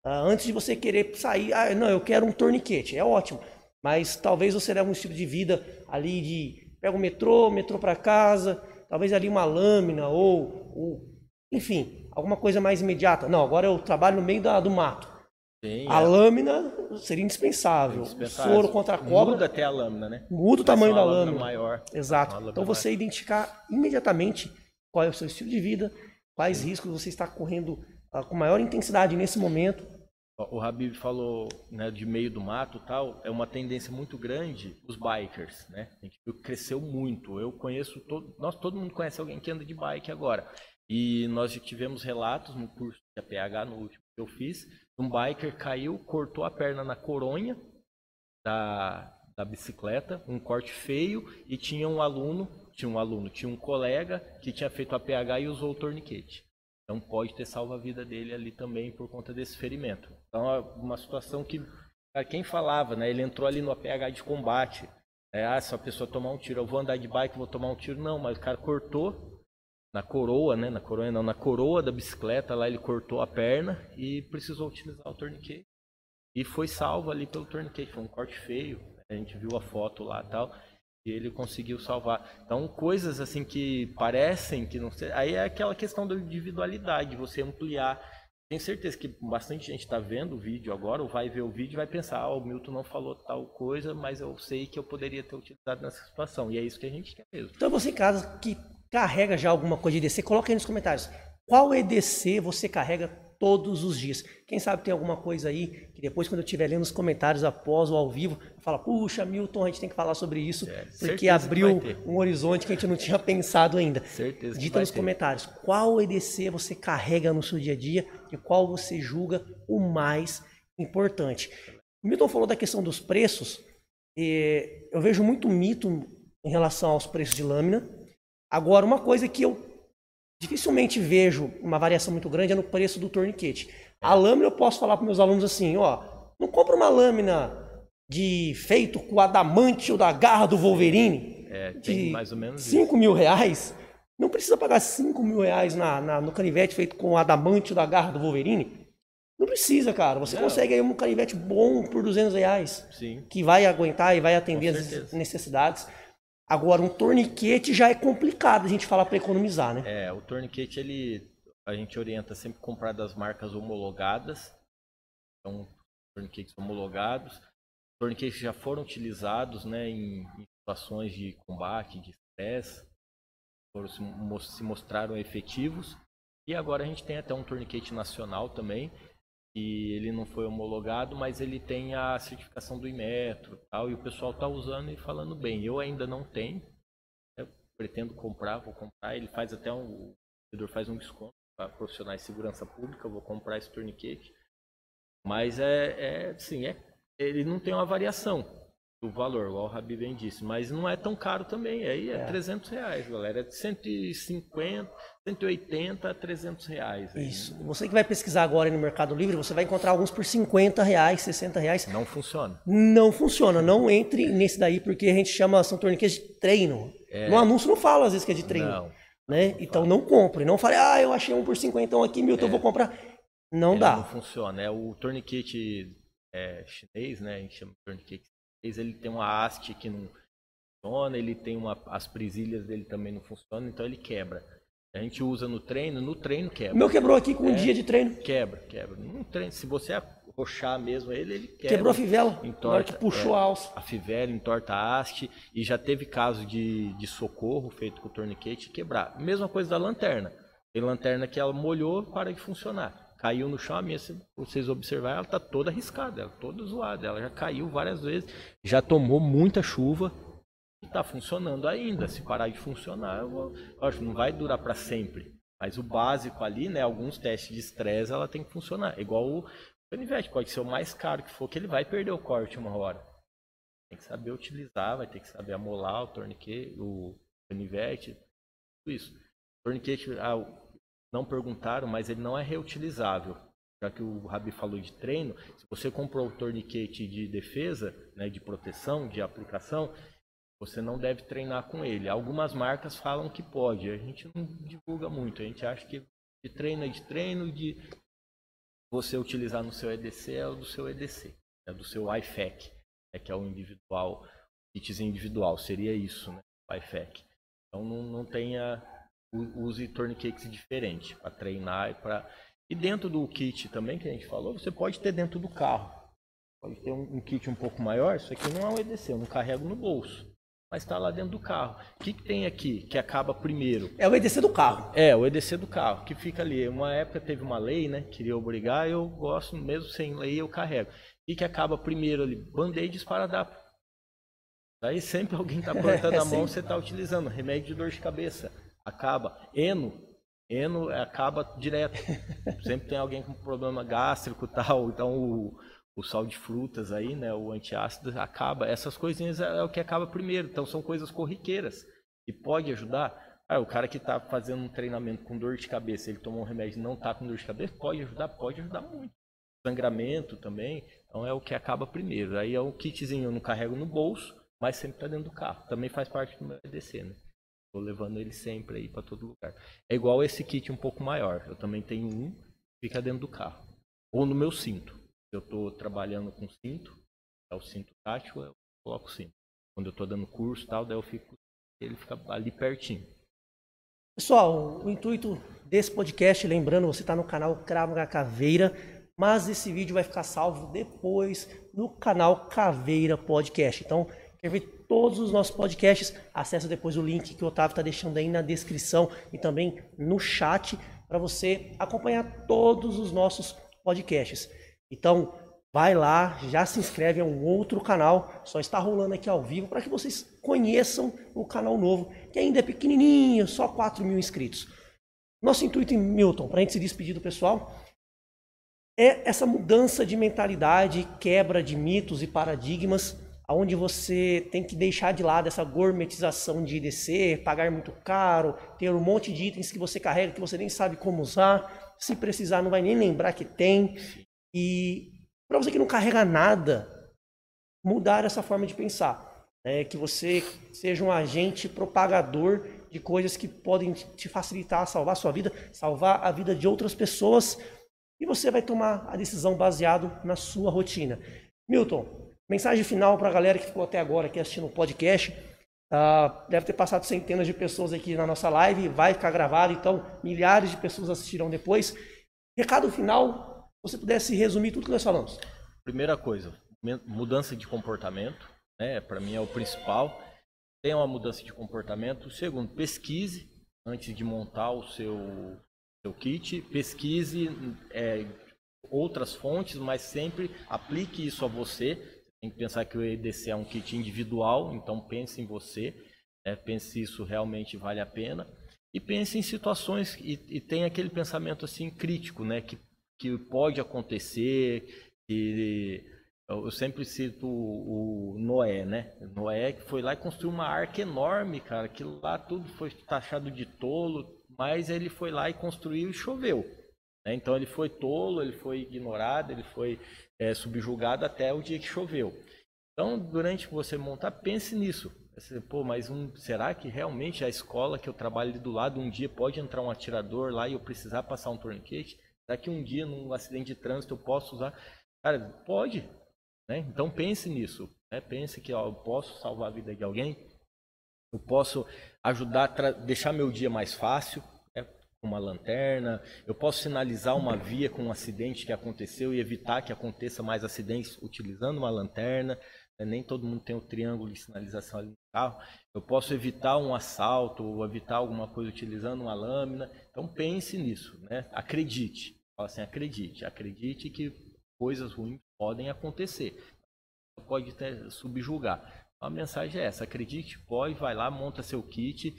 Speaker 1: Uh, antes de você querer sair, ah, não, eu quero um torniquete, é ótimo. Mas talvez você leve um estilo de vida ali de pega o metrô, metrô para casa, talvez ali uma lâmina ou, ou enfim, alguma coisa mais imediata. Não, agora eu trabalho no meio da, do mato. Sim, a é. lâmina seria indispensável. indispensável. Soro contra a cobra.
Speaker 2: Muda até a lâmina, né?
Speaker 1: Muda o tamanho da lâmina. lâmina.
Speaker 2: maior.
Speaker 1: Exato. Então você maior. identificar imediatamente qual é o seu estilo de vida, quais Sim. riscos você está correndo uh, com maior intensidade nesse momento.
Speaker 2: O Habib falou né, de meio do mato tal, é uma tendência muito grande os bikers, né? Cresceu muito. Eu conheço todo, nós todo mundo conhece alguém que anda de bike agora. E nós já tivemos relatos no curso de APH, no último que eu fiz, um biker caiu, cortou a perna na coronha da, da bicicleta, um corte feio, e tinha um aluno, tinha um aluno, tinha um colega que tinha feito APH e usou o torniquete. Então pode ter salvo a vida dele ali também por conta desse ferimento. Então é uma situação que quem falava, né? Ele entrou ali no APH de combate. É, ah, se a pessoa tomar um tiro, eu vou andar de bike, vou tomar um tiro. Não, mas o cara cortou na coroa, né? Na coroa não, na coroa da bicicleta, lá ele cortou a perna e precisou utilizar o torniquete. E foi salvo ali pelo torniquete, foi um corte feio. A gente viu a foto lá tal. E ele conseguiu salvar. Então, coisas assim que parecem que não sei. Aí é aquela questão da individualidade, você ampliar. Tenho certeza que bastante gente está vendo o vídeo agora, ou vai ver o vídeo e vai pensar: ah, o Milton não falou tal coisa, mas eu sei que eu poderia ter utilizado nessa situação. E é isso que a gente quer mesmo.
Speaker 1: Então, você, em casa, que carrega já alguma coisa de EDC, coloca aí nos comentários. Qual EDC você carrega todos os dias? Quem sabe tem alguma coisa aí que depois, quando eu estiver lendo os comentários após ou ao vivo, fala, puxa, Milton, a gente tem que falar sobre isso, é, porque abriu um horizonte que a gente não tinha pensado ainda.
Speaker 2: Certeza.
Speaker 1: Dita nos ter. comentários, qual EDC você carrega no seu dia a dia e qual você julga o mais importante. O Milton falou da questão dos preços. eu vejo muito mito em relação aos preços de lâmina. Agora, uma coisa que eu dificilmente vejo uma variação muito grande é no preço do torniquete. A lâmina eu posso falar para meus alunos assim, ó, não compra uma lâmina de feito com adamante da garra do Wolverine.
Speaker 2: É, tem mais ou menos
Speaker 1: 5 isso. mil reais. Não precisa pagar 5 mil reais na, na, no canivete feito com adamante da garra do Wolverine. Não precisa, cara. Você não. consegue aí um canivete bom por 200 reais.
Speaker 2: Sim.
Speaker 1: Que vai aguentar e vai atender as necessidades. Agora, um torniquete já é complicado a gente falar para economizar, né?
Speaker 2: É, o torniquete, ele, a gente orienta sempre comprar das marcas homologadas. Então, torniquetes homologados. Torniquetes já foram utilizados né, em, em situações de combate, de estresse. foram, se mostraram efetivos. E agora a gente tem até um tourniquet nacional também, e ele não foi homologado, mas ele tem a certificação do Imetro tal, e o pessoal está usando e falando bem. Eu ainda não tenho, eu pretendo comprar, vou comprar. Ele faz até um, o vendedor faz um desconto para profissionais de segurança pública, vou comprar esse tourniquet. Mas é, é sim, é, ele não tem uma variação do valor, igual o Rabi bem disse, mas não é tão caro também, aí é, é. 300 reais, galera, é de 150, 180 a 300 reais.
Speaker 1: Aí. Isso, você que vai pesquisar agora no Mercado Livre, você vai encontrar alguns por 50 reais, 60 reais.
Speaker 2: Não funciona.
Speaker 1: Não funciona, não entre nesse daí, porque a gente chama, são torniquês de treino. É. No anúncio não fala às vezes que é de treino. Não. Né? Não então fala. não compre, não fale, ah, eu achei um por 50 então aqui, Milton, é. eu vou comprar. Não
Speaker 2: Ele
Speaker 1: dá.
Speaker 2: Não funciona, é o torniquete é, chinês, né, a gente chama de torniquete ele tem uma haste que não funciona, ele tem uma, as presilhas dele também não funcionam, então ele quebra. A gente usa no treino, no treino quebra. O
Speaker 1: meu quebrou aqui com um é, dia de treino.
Speaker 2: Quebra, quebra. No treino, se você arrochar mesmo ele, ele quebra.
Speaker 1: Quebrou a fivela, entorta, na hora que puxou
Speaker 2: é,
Speaker 1: a alça.
Speaker 2: A fivela, entorta a haste, e já teve caso de, de socorro feito com o torniquete quebrar. Mesma coisa da lanterna. Tem lanterna que ela molhou, para de funcionar caiu no chão, a minha, se vocês observarem, ela está toda arriscada, ela toda zoada, ela já caiu várias vezes, já tomou muita chuva e está funcionando ainda. Se parar de funcionar, eu vou, lógico, não vai durar para sempre. Mas o básico ali, né, alguns testes de estresse, ela tem que funcionar. Igual o canivete, pode ser o mais caro que for, que ele vai perder o corte uma hora. Tem que saber utilizar, vai ter que saber amolar o torniquete, o canivete, tudo isso. O torniquete, ah, não perguntaram, mas ele não é reutilizável. Já que o Rabi falou de treino, se você comprou o torniquete de defesa, né, de proteção, de aplicação, você não deve treinar com ele. Algumas marcas falam que pode, a gente não divulga muito, a gente acha que de treino é de treino, de você utilizar no seu EDC é o do seu EDC, é do seu IFAC, é que é o individual, kits individual, seria isso, né? O IFAC. Então não, não tenha use tourniquets diferentes para treinar e para e dentro do kit também que a gente falou, você pode ter dentro do carro. Pode ter um, um kit um pouco maior. Isso aqui não é um EDC, eu não carrego no bolso. Mas está lá dentro do carro. O que, que tem aqui que acaba primeiro?
Speaker 1: É o EDC do carro.
Speaker 2: É, o EDC do carro, que fica ali. Uma época teve uma lei, né? Queria obrigar, eu gosto, mesmo sem lei, eu carrego. E que acaba primeiro ali? Band-aid esparadrapo. Aí sempre alguém está plantando é, a mão, você está utilizando. Remédio de dor de cabeça acaba. Eno, eno acaba direto. Sempre tem alguém com problema gástrico tal, então o, o sal de frutas aí, né, o antiácido acaba. Essas coisinhas é, é o que acaba primeiro, então são coisas corriqueiras e pode ajudar. Ah, o cara que está fazendo um treinamento com dor de cabeça, ele tomou um remédio e não está com dor de cabeça, pode ajudar, pode ajudar muito. Sangramento também, então é o que acaba primeiro. Aí é um kitzinho, eu não carrego no bolso, mas sempre está dentro do carro. Também faz parte do meu EDC, né? Tô levando ele sempre aí para todo lugar. É igual esse kit um pouco maior. Eu também tenho um, fica dentro do carro. Ou no meu cinto. Eu estou trabalhando com cinto, é o cinto tátil, eu coloco o cinto. Quando eu estou dando curso tal, daí eu fico, ele fica ali pertinho.
Speaker 1: Pessoal, o intuito desse podcast, lembrando, você está no canal Cravo Caveira, mas esse vídeo vai ficar salvo depois no canal Caveira Podcast. Então, Quer ver todos os nossos podcasts? Acesse depois o link que o Otávio está deixando aí na descrição e também no chat para você acompanhar todos os nossos podcasts. Então, vai lá, já se inscreve, é um outro canal, só está rolando aqui ao vivo para que vocês conheçam o canal novo, que ainda é pequenininho, só 4 mil inscritos. Nosso intuito em Milton, para a gente se despedir do pessoal, é essa mudança de mentalidade, quebra de mitos e paradigmas onde você tem que deixar de lado essa gourmetização de IDC, pagar muito caro, ter um monte de itens que você carrega que você nem sabe como usar, se precisar não vai nem lembrar que tem. E para você que não carrega nada, mudar essa forma de pensar. É que você seja um agente propagador de coisas que podem te facilitar, salvar a sua vida, salvar a vida de outras pessoas, e você vai tomar a decisão baseado na sua rotina. Milton, Mensagem final para a galera que ficou até agora aqui assistindo o podcast. Uh, deve ter passado centenas de pessoas aqui na nossa live, vai ficar gravado, então milhares de pessoas assistirão depois. Recado final, se você pudesse resumir tudo que nós falamos.
Speaker 2: Primeira coisa, mudança de comportamento, né? Para mim é o principal. Tem uma mudança de comportamento. Segundo, pesquise, antes de montar o seu, seu kit, pesquise é, outras fontes, mas sempre aplique isso a você. Tem que pensar que o EDC é um kit individual, então pense em você, é, pense se isso realmente vale a pena e pense em situações e, e tem aquele pensamento assim crítico, né, que, que pode acontecer, que eu sempre cito o, Noé, né? Noé que foi lá e construiu uma arca enorme, cara. Aquilo lá tudo foi taxado de tolo, mas ele foi lá e construiu e choveu. Né? Então ele foi tolo, ele foi ignorado, ele foi é, subjugado até o dia que choveu. Então, durante você montar, pense nisso. Pô, mas um, será que realmente a escola que eu trabalho ali do lado, um dia pode entrar um atirador lá e eu precisar passar um torniquete? Será que um dia, num acidente de trânsito, eu posso usar? Cara, pode. Né? Então pense nisso. Né? Pense que ó, eu posso salvar a vida de alguém, eu posso ajudar a deixar meu dia mais fácil uma lanterna, eu posso sinalizar uma via com um acidente que aconteceu e evitar que aconteça mais acidentes utilizando uma lanterna. Né? Nem todo mundo tem o triângulo de sinalização ali no carro. Eu posso evitar um assalto ou evitar alguma coisa utilizando uma lâmina. Então pense nisso, né? Acredite. Fala assim, acredite, acredite que coisas ruins podem acontecer. Pode até subjugar. A mensagem é essa: acredite, pode, vai lá, monta seu kit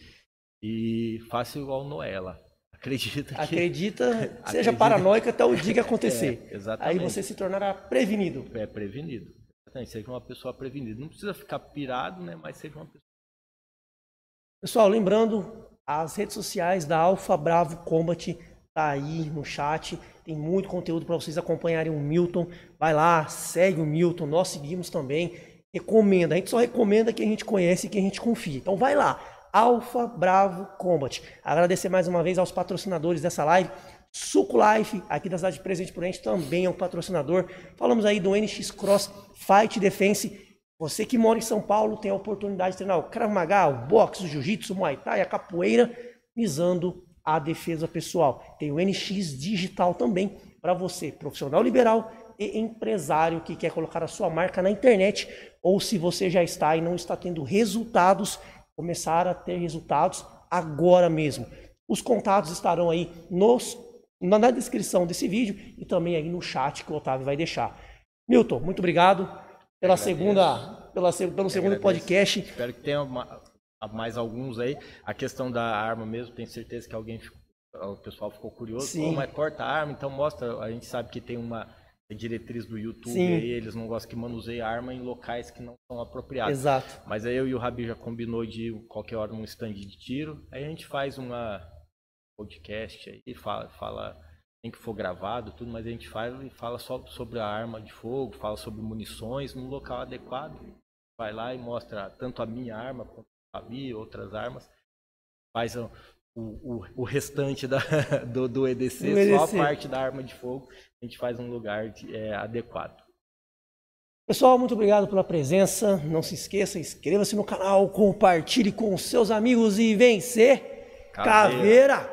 Speaker 2: e faça igual Noela. Acredita que...
Speaker 1: Acredita, seja paranoica até o dia que acontecer. É,
Speaker 2: exatamente.
Speaker 1: Aí você se tornará prevenido.
Speaker 2: É prevenido. Seja uma pessoa prevenida. Não precisa ficar pirado, né? Mas seja uma pessoa.
Speaker 1: Pessoal, lembrando, as redes sociais da Alfa Bravo Combat tá aí no chat. Tem muito conteúdo para vocês acompanharem o Milton. Vai lá, segue o Milton. Nós seguimos também. Recomenda. A gente só recomenda que a gente conhece e que a gente confia. Então vai lá. Alfa Bravo Combat. Agradecer mais uma vez aos patrocinadores dessa live. Suco Life, aqui da cidade de Presente Prudente, também é um patrocinador. Falamos aí do NX Cross Fight Defense. Você que mora em São Paulo tem a oportunidade de treinar o Krav Maga, o boxe, o jiu-jitsu, o muay thai, a capoeira, visando a defesa pessoal. Tem o NX Digital também para você, profissional liberal e empresário que quer colocar a sua marca na internet ou se você já está e não está tendo resultados, começar a ter resultados agora mesmo. Os contatos estarão aí nos, na descrição desse vídeo e também aí no chat que o Otávio vai deixar. Milton, muito obrigado pela segunda, pela, pelo segundo podcast.
Speaker 2: Espero que tenha uma, mais alguns aí. A questão da arma mesmo, tenho certeza que alguém, o pessoal ficou curioso. Sim. mas corta a arma, então mostra. A gente sabe que tem uma diretriz do YouTube Sim. aí, eles não gostam que manuseie arma em locais que não são apropriados.
Speaker 1: Exato.
Speaker 2: Mas aí eu e o Rabi já combinou de qualquer hora um stand de tiro. Aí a gente faz uma podcast aí, fala, fala tem que for gravado, tudo, mas a gente faz e fala só sobre a arma de fogo, fala sobre munições num local adequado. Vai lá e mostra tanto a minha arma quanto Fabi, outras armas, faz o, o, o restante da, do, do EDC, EDC, só a parte da arma de fogo, a gente faz um lugar de, é, adequado.
Speaker 1: Pessoal, muito obrigado pela presença. Não se esqueça, inscreva-se no canal, compartilhe com seus amigos e vencer Caveira. Caveira.